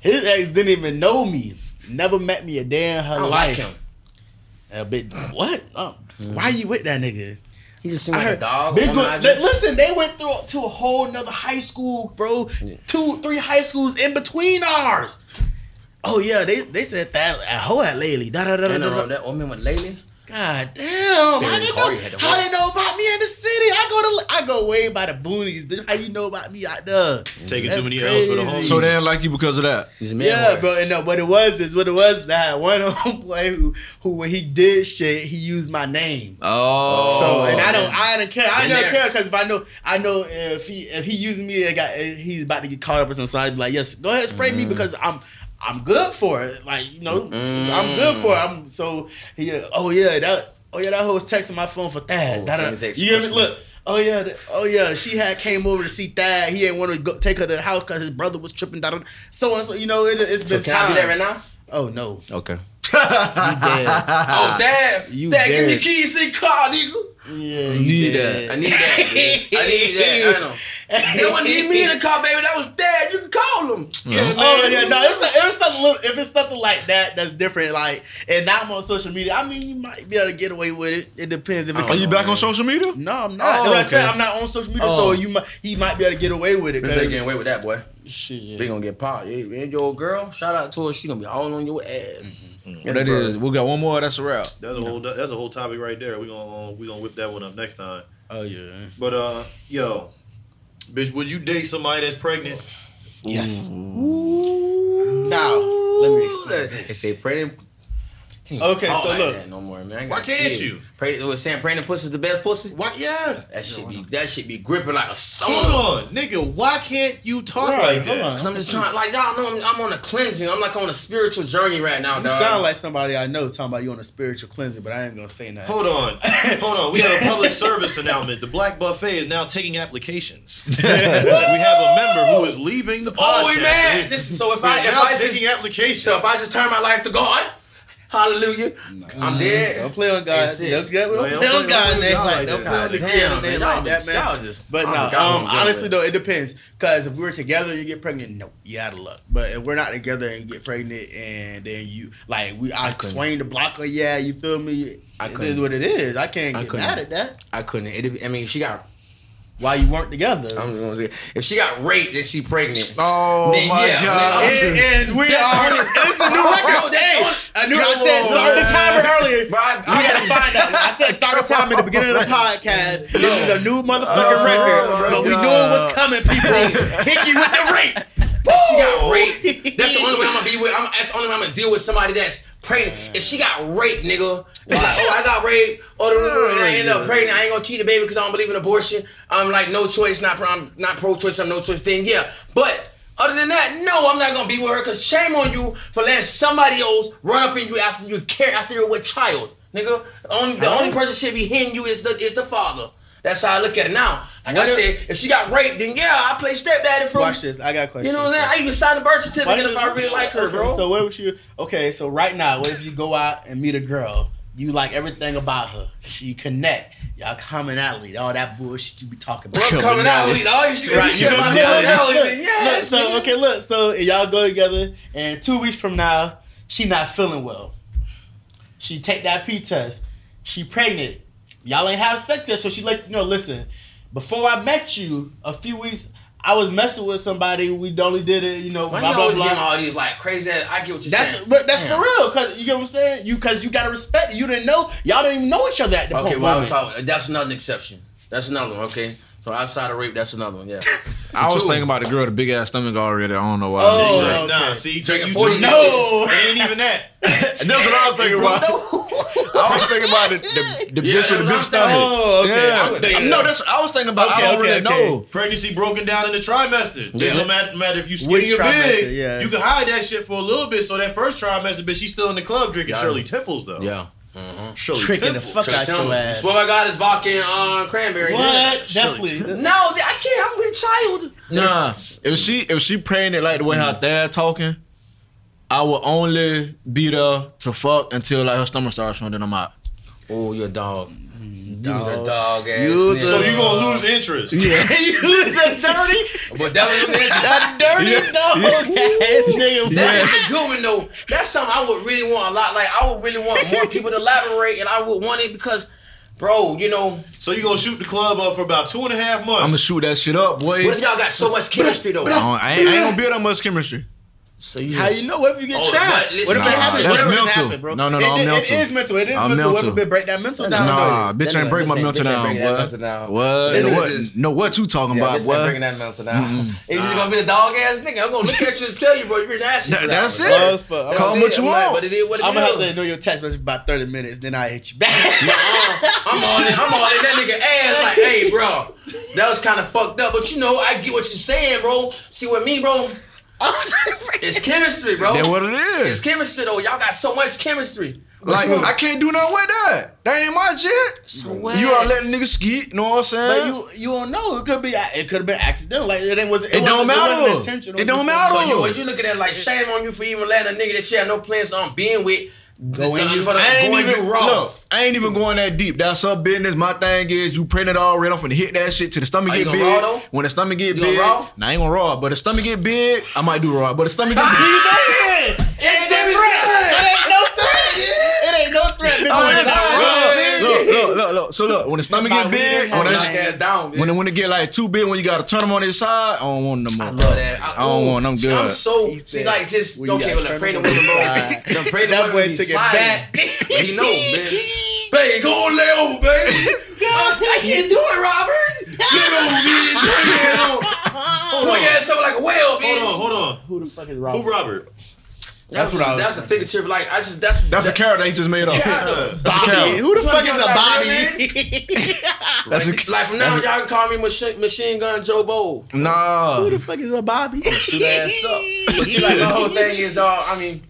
his ex didn't even know me, never met me a day in her I life. like him. A bit what? Oh, Why mm. you with that nigga? He just seemed I like a heard dog. Big womanizer. good, li- listen, they went through to a whole nother high school, bro. Two, three high schools in between ours. Oh yeah, they they said that a hoe at Laley. Da da da da Ain't no wrong da. with that woman with Laylee. God damn! How Barry they Carey know? had the How they know about me in the city? I go to I go way by the boonies. bitch. How you know about me out there? Taking That's too many L's for the crazy. home. So they didn't like you because of that. He's a man. Yeah, boy. bro. And no, what it was is what it was that one homeboy who who when he did shit, he used my name. Oh. So and I don't, I didn't care. I don't care because if I know, I know if he if he using me, I got he's about to get caught up or something. So I'd be like, yes, go ahead, spray me mm. because I'm I'm good for it. Like you know, I'm good for it. I'm so he. Oh yeah, that. Oh yeah, that hoe was texting my phone for that. Oh, That- so you hear me? Look. Oh yeah, th- oh yeah. She had came over to see Thad. He didn't want to go take her to the house because his brother was tripping. Da, da, da. So and so, you know, it, it's So been can I do that right now? Oh no, Okay. you oh, dead. Oh, dad, You dad, give me dead. keys in car, nigga. Yeah, You you need dead. I need that. dude. I need that. I know. You don't need me in the car, baby. That was dad. You can call him. Yeah, Oh man. yeah, no. It's a, it's something little, if it's something like that that's different, like and now I'm on social media. I mean, you might be able to get away with it. It depends if it. Are you back on social media? No, I'm not. Oh, That's I said. okay. I'm not on social media, Oh. so you might he might be able to get away with it. Let's 'cause- say getting away with that, boy. Shit. We gonna get popped. Yeah, man, your old girl. Shout out to her. She gonna be all on your ass. What that is? We got one more. That's a wrap. That's a whole that's a whole topic right there. We gonna uh, we gonna whip that one up next time. Oh yeah. But uh, yo, bitch, would you date somebody that's pregnant? Yes. Now let me explain They say pregnant Okay, so like look. that no more, man. I Why can't kids. you? Pray, was saying praying the pussy's the best pussy? What? Yeah. That should be that should be gripping like a sauna. Hold on, nigga. Why can't you talk Right, like that? Cause I'm just trying, like y'all know, I'm, I'm on a cleansing. I'm like on a spiritual journey right now, You dog. sound like somebody I know talking about you on a spiritual cleansing, but I ain't gonna say nothing. Hold on, hold on. We have a public service announcement. The Black Buffet is now taking applications. we have a member who is leaving the oh, podcast. Oh man, listen. So if I if now I taking just applications. so if I just turn my life to God, hallelujah, I'm dead. Don't play on God. That's it. Don't, get, don't Don't play on God on name God like like don't that. play on the God damn, name man, like y'all that, man. just- But no, forgot um, honestly though, it depends. Cause if we're together and you get pregnant, no, you out of luck. But if we're not together and you get pregnant and then you like we I, couldn't. swing the blocker, yeah, you feel me? I it is couldn't. what it is. I can't get couldn't. mad at that. I couldn't. It, I mean, she got. Why you weren't together? I'm gonna say, if she got raped and she pregnant. Oh Then my yeah, god. man, and, and we That's are. It's a new Bro, record. that's Hey, only- I knew I said start the man. timer earlier. Bro, I- We gotta find out. I said start the time at the beginning of the podcast. This is a new motherfucking Oh, record, my but we knew it was coming. People, Hickey with the rape. She got raped. That's the only way I'm gonna be with. I'm, that's the only way I'm gonna deal with somebody that's pregnant. If she got raped, nigga, like, oh, I got raped. Oh, the, and I end up pregnant. I ain't gonna keep the baby because I don't believe in abortion. I'm like, no choice, not pro- I'm not pro-choice. I'm no choice. Then yeah, but. Other than that, no, I'm not gonna be with her. Cause shame on you for letting somebody else run up in you after you care after you're with child, nigga. The only the only person should be hitting you is the is the father. That's how I look at it now. Like I said, if she got raped, then yeah, I play stepdaddy from. Watch this. I got questions. You know what I'm saying? I even signed a birth certificate if I really like her, Okay, bro. So what would you? Okay, so right now, what if you go out and meet a girl? You like everything about her. She connect. Y'all commonality. All that bullshit you be talking about. Bro, coming out, we all you should Right, right, shit about commonality. Then look, so okay, look. So y'all go together, and two weeks from now, she not feeling well. She take that P test. She pregnant. Y'all ain't have sex yet, so she let you know. Listen, before I met you, a few weeks, I was messing with somebody. We only did it, you know. Why blah, you blah, always blah. getting all these like crazy? Ass, I get what you're That's saying. but that's Damn. for real, cause you get what I'm saying. You cause you gotta respect. It. You didn't know. Y'all didn't even know each other at the Okay, point. well, I'm talking. That's another exception. That's another one. Okay, so outside of rape, that's another one. Yeah. I was thinking about the girl with the big ass stomach already. I don't know why. Oh, Exactly. okay. Nah, see, you Drinking you 40 No. it ain't even that. That's what I was thinking about. I was thinking about the, the, the Yeah, bitch with the big stomach. Oh, okay. Yeah. I no, that's I was thinking about. Okay, I don't okay, really okay. know. Pregnancy broken down in the trimester. Yeah. It don't matter, matter if you skinny or big. yeah. You can hide that shit for a little bit. So that first trimester, but she's still in the club drinking Shirley Temples though. Yeah. Shirley Tricking the Temples. fuck out Tell your ass. Swear I got is vodka and uh, cranberry. What? Shirley Definitely. No, I can't. I'm with child. Nah, if she if she pregnant like the way her dad talking, I will only be there to fuck until like her stomach starts running. Then I'm out. Oh, you're a dog. You's a Dog. dog ass. You nigga. So you gonna lose interest. Yeah. you the dirty, But that was an that dirty dog ass nigga. That is a good one though. That's something I would really want a lot. Like I would really want more people to elaborate, and I would want it because, bro, you know, So you gonna shoot the club up for about two and a half months. I'm gonna shoot that shit up, boy. what if y'all got so much chemistry though? I, oh, I ain't, I ain't gonna build that much chemistry. So you How you know? What if you get Oh, trapped? listen, What if it happens? that's What if it mental. happen, bro? No, no, no, It, I'm it- mental. It is mental. It is I'm mental. What mental. if it break that mental down? Nah, though? bitch ain't break my mental down, breaking that boy. mental down. What? This what? just- no, what you talking Yeah, about, bitch ain't boy? breaking that mental down. If you just gonna be a dog ass nigga, I'm gonna look at you and tell you, bro, you're nasty. That- that's it. bro. That's Call it. what you want. But it is what it I'm gonna have is. to ignore your text message for about 30 minutes, then I hit you back. I'm all in. I'm all in that nigga ass. Like, hey, bro, that was kind of fucked up. But you know, I get what you're saying, bro. See, with me, bro, it's chemistry, bro. That what it is. It's chemistry, though. Y'all got so much chemistry. Like I can't do nothing with that. That ain't my shit. So what? You are letting niggas skeet. You know what I'm saying? But saying? you you don't know. It could be it could have been accidental. Like it ain't was it, It don't matter. wasn't. It don't You matter. So you, what you looking at like shame on you for even letting a nigga that you have no plans on being with Go in you- I ain't even raw. look. I ain't even going that deep. That's her business. My thing is, you printed already. I'm finna hit that shit till the stomach get big. when the stomach get You big, raw? nah, I ain't gonna raw. But the stomach get big, I might do raw. But the stomach get big. It ain't no threat. It ain't no threat. It ain't no threat. Look, look, look, look. So look, when the stomach get big, when has it, Knock down, when it, when it get like too big, when you gotta turn them on their side, I don't want them no more. I love that. I don't want them See, good. I'm so He see like just when you okay. gotta Well, the turn pregnant them women, bro. on the side. The pregnant That women boy be took it back. He know, man. Babe, go on lay over, babe. I can't do it, Robert. Lay over, bitch. Put your ass on. Hold Put your on. ass up like a whale, bitch. Hold on, hold on. Who the fuck is Robert? Who Robert? Robert? That's, That's what I was That's a figurative. Like I just that's That's a that, character he just made up. Yeah. That's a Bobby. character. Who the That's fuck is a Bobby? That's a, Like from now, that's y'all can call me Machine, machine Gun Joe Bowl. a, nah. Who the fuck is a Bobby? Shoot ass up. But see, like my whole thing is, dog. I mean,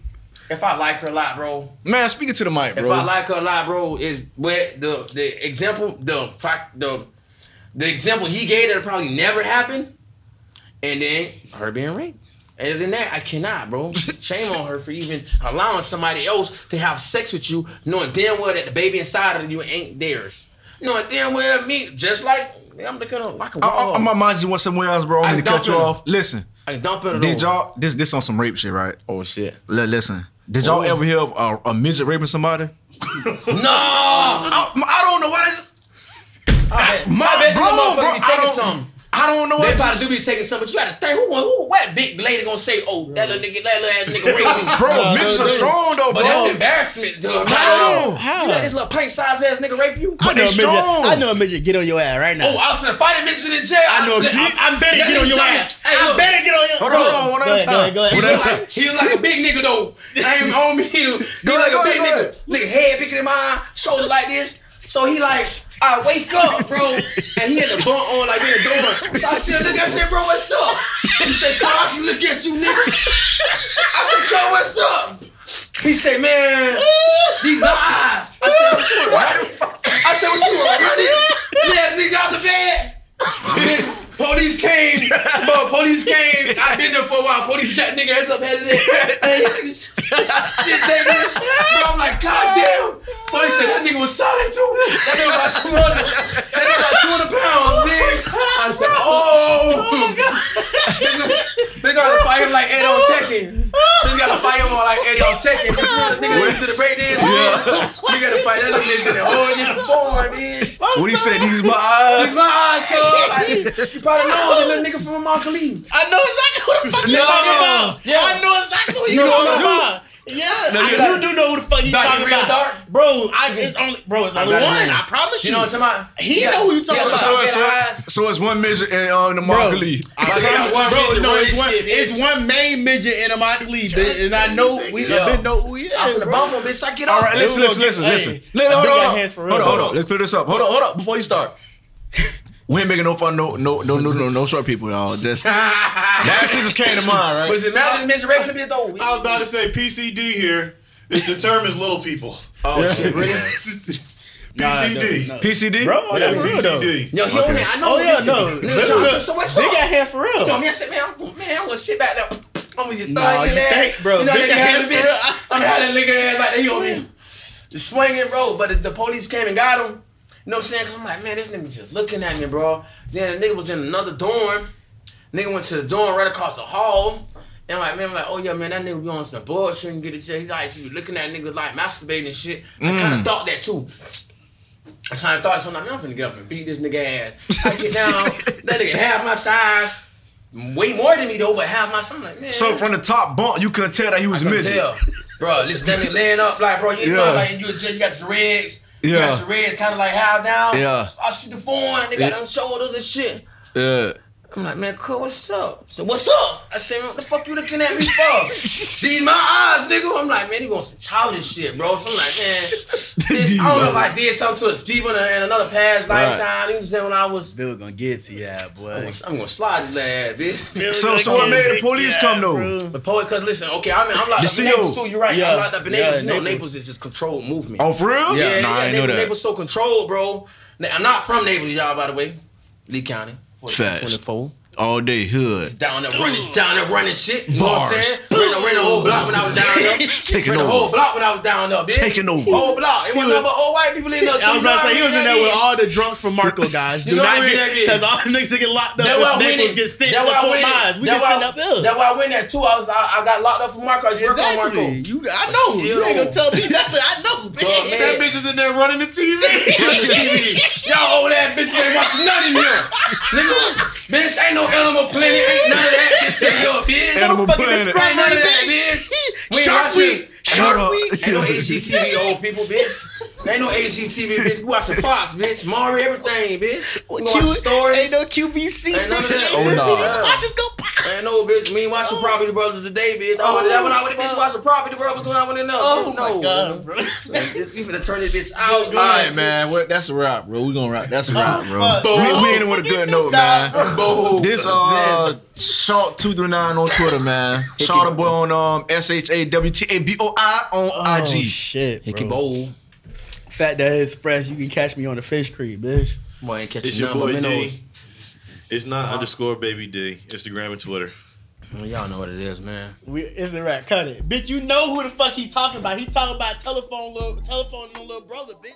if I like her a lot, bro. Man, speaking to the mic, bro. If. I like her a lot, bro, is where the the example, the fact, the the example he gave that'll probably never happened, and then her being raped. Other than that, I cannot, bro. Shame on her for even allowing somebody else to have sex with you, knowing damn well that the baby inside of you ain't theirs. Knowing damn well me, just like I'm looking at like a I. I, I'm mind you went somewhere else, bro. I'm gonna cut you off. Listen, I dump it. did over. y'all this this on some rape shit, right? Oh shit. Li- listen, did y'all Oh. ever hear of a, a midget raping somebody? No. I, I don't know why this. I, My my bet bro, bro, bro, I don't-. I don't know what They what. probably this- do be taking some, but you gotta think who, who what big lady gonna say, oh, that little nigga, that little ass nigga raped me. Bro, No, midgets are strong though, bro. But bro. that's embarrassment, dude. How? How? You let this little pint size ass nigga rape you? I But know, they a midget, strong. I know a midget get on your ass right now. Oh, I was gonna fight a bitch in jail. I know. I, I, I better Let get on your tell ass. Hey, I look. better get on your. Hold on, hold on, one Go at a ahead, go ahead, time. go ahead. One He was, like, he was like a big nigga though. I ain't on me. He was Go like a big nigga. ahead. Nigga head bigger than mine, shoulders like this. So he like, I wake up, bro, and he had the bump on like in the door. So I said, nigga, I said, bro, what's up? He said, Carl, I can look at you, nigga. I said, Carl, what's up? He said, man, these my eyes. I said, what you want, running? I said, what you want, running? Yes, nigga, out the bed. Bitch, police came. Bro, police came. I've been there for a while. Police shot nigga ass up, had his head. Nigga. Bro, I'm like, God damn. Police said that nigga was solid too. That nigga about 200. That nigga about 200 pounds, oh bitch. I said, oh. oh they gotta fight him like Eddy on Tekken. They gotta fight him like Eddy on Tekken. Bitch, you know the nigga into the break dance. You gotta fight that little nigga in the whole different form, bitch. What he said? These my These eyes. my eyes, cuz. Like, You probably know the little nigga from Mount Khalid. I know exactly what the fuck you No. talking about. Yeah. I know exactly what you You know talking about. Yeah, No, I, you you do know who the fuck you talking about, dark? bro. I it's only bro. It's only got it, one. man. I promise you. You know what I'm talking about? He Yeah. know who you talking Yeah, about. So, Get so, eyes. so it's one midget in, uh, in the Bro, Markley. I Like, promise one bro, no, it's one, shit, bitch. it's one main midget in a Motley League, bitch, and I know we Yeah. been know who he I'm the bro. Bitch. I get All up. right, listen, listen, listen, listen. hey, Listen, I hold on, hold hands for on, real, hold on, hold though. on. Let's clear this up. Hold on, hold on. Before you start, we ain't making no fun, no, no, no, no, no, no short people, y'all. Just that shit just came to mind, right? Was it imagine this raping a bitch though? I was about to say PCD here. It determines little people. Oh shit, really? PCD. no, no. PCD, Bro, Yeah, yeah, for real, though. PCD. Yo, he Okay. on me. I know. Oh yeah, no. nigga, so, so, so what's They up? got hair for real. You know, me, I said, man, I'm, man, I'm gonna sit back there. I'm gonna just throw Nah, it in you there. think, bro, You know, they they got got hair the for bitch. real. I'm having that nigga ass like they on me. Just swinging, bro. But the, the police came and got him. You know what I'm saying? Cause I'm like, man, this nigga just looking at me, bro. Then the nigga was in another dorm. Nigga went to the dorm right across the hall. And like, man, I'm like, oh yeah, man, that nigga be on some bullshit and get it. He like, she was looking at niggas like masturbating and shit. I mm. kind of thought that too. I kind of thought something. Like, man, I'm finna get up and beat this nigga ass. I get down, that nigga half my size, way more than me though, but half my size. I'm like, man. So from the top bunk, you couldn't tell that he was I midget. tell. Bro, this nigga laying up like, bro, you know, Yeah. like you, you got your legs, Yeah. got kind of like held down. Yeah. I see the phone and they got Yeah. them shoulders and shit. Yeah. I'm like, man, cool, what's up? So what's up? I said, what the fuck you looking at me for? These my eyes, nigga. I'm like, man, you want some childish shit, bro. So I'm like, man, this, I don't know if I did something to his people in, in another past Right. lifetime. You know what I'm saying? When I was, Bill gonna get to you, I'm boy. gonna, I'm gonna slide his ass, bitch. So, so what made the police come though? The police, cause listen, okay, I mean, I'm locked The up in Naples too. You're right. Yeah. I'm locked up in Yeah, Naples. you know, Naples. Naples is just controlled movement. Oh, for real? yeah, Nah, I yeah. ain't know that. Naples so controlled, bro. Now, I'm not from Naples, y'all. By the way, Lee County, Facts. 24. All day hood. Down there running, down there running shit. You know what I'm saying? Ran, ran the whole block when I was down there. Taking ran the whole block when I was down there, bitch. Taking over. Whole block. It wasn't nothing but old white people in there. So I was about to say he was in there with all the drunks from Marco guys. Do You know not what I get mean? because all the niggas that get locked up That's why I if went in. get sent That's to why I Fort went in. Myers. We That's get why- sent up ill. That's why I went there too. I was I, I got locked up from Marco. I used to work on Marco. Exactly. You, I know. Still You ain't gonna tell me nothing. I know. Dog, bitch. That bitch is in there running the TV. Y'all old ass bitches ain't watching nothing here. Nigga, bitch, ain't no animal planet, ain't none of that shit. Say yo, bitch. Animal Fucking Planet. describe Ain't none of my that, bitch. bitch. We ain't Shark watching- Week. Shark Hold. Week. Ain't no HGTV old people, bitch. Ain't no HGTV, bitch. We watching Fox, bitch. Mario, everything, bitch. We Q- watching stories. Ain't no QVC. Ain't none of that. bitch. Oh, Ain't no- Watch us go. Ain't no, bitch. Me and watch property brothers today, bitch. I went, Oh, when I went to bitch fuck. watch some property brothers when I went in there. Oh no, my god, bro. Man, this, we finna turn this bitch out. All right, man. What? That's a wrap, bro. We gonna wrap. That's a wrap, bro. fuck, we, bro. we ending with a good note, man. Boom. This uh, Short two through nine on Twitter, man. Short the boy on um S H A W T A B O I on Oh IG. shit, Hickey bro. Bowl. Fat Dad Express. You can catch me on the Fish Creek, bitch. Boy, ain't catching It's your none boy D. It's not underscore baby D. Instagram and Twitter. Well, y'all know what it is, man. We it's a rap. Cut it, bitch. You know who the fuck he talking about? He talking about telephone, little telephone, and little brother, bitch.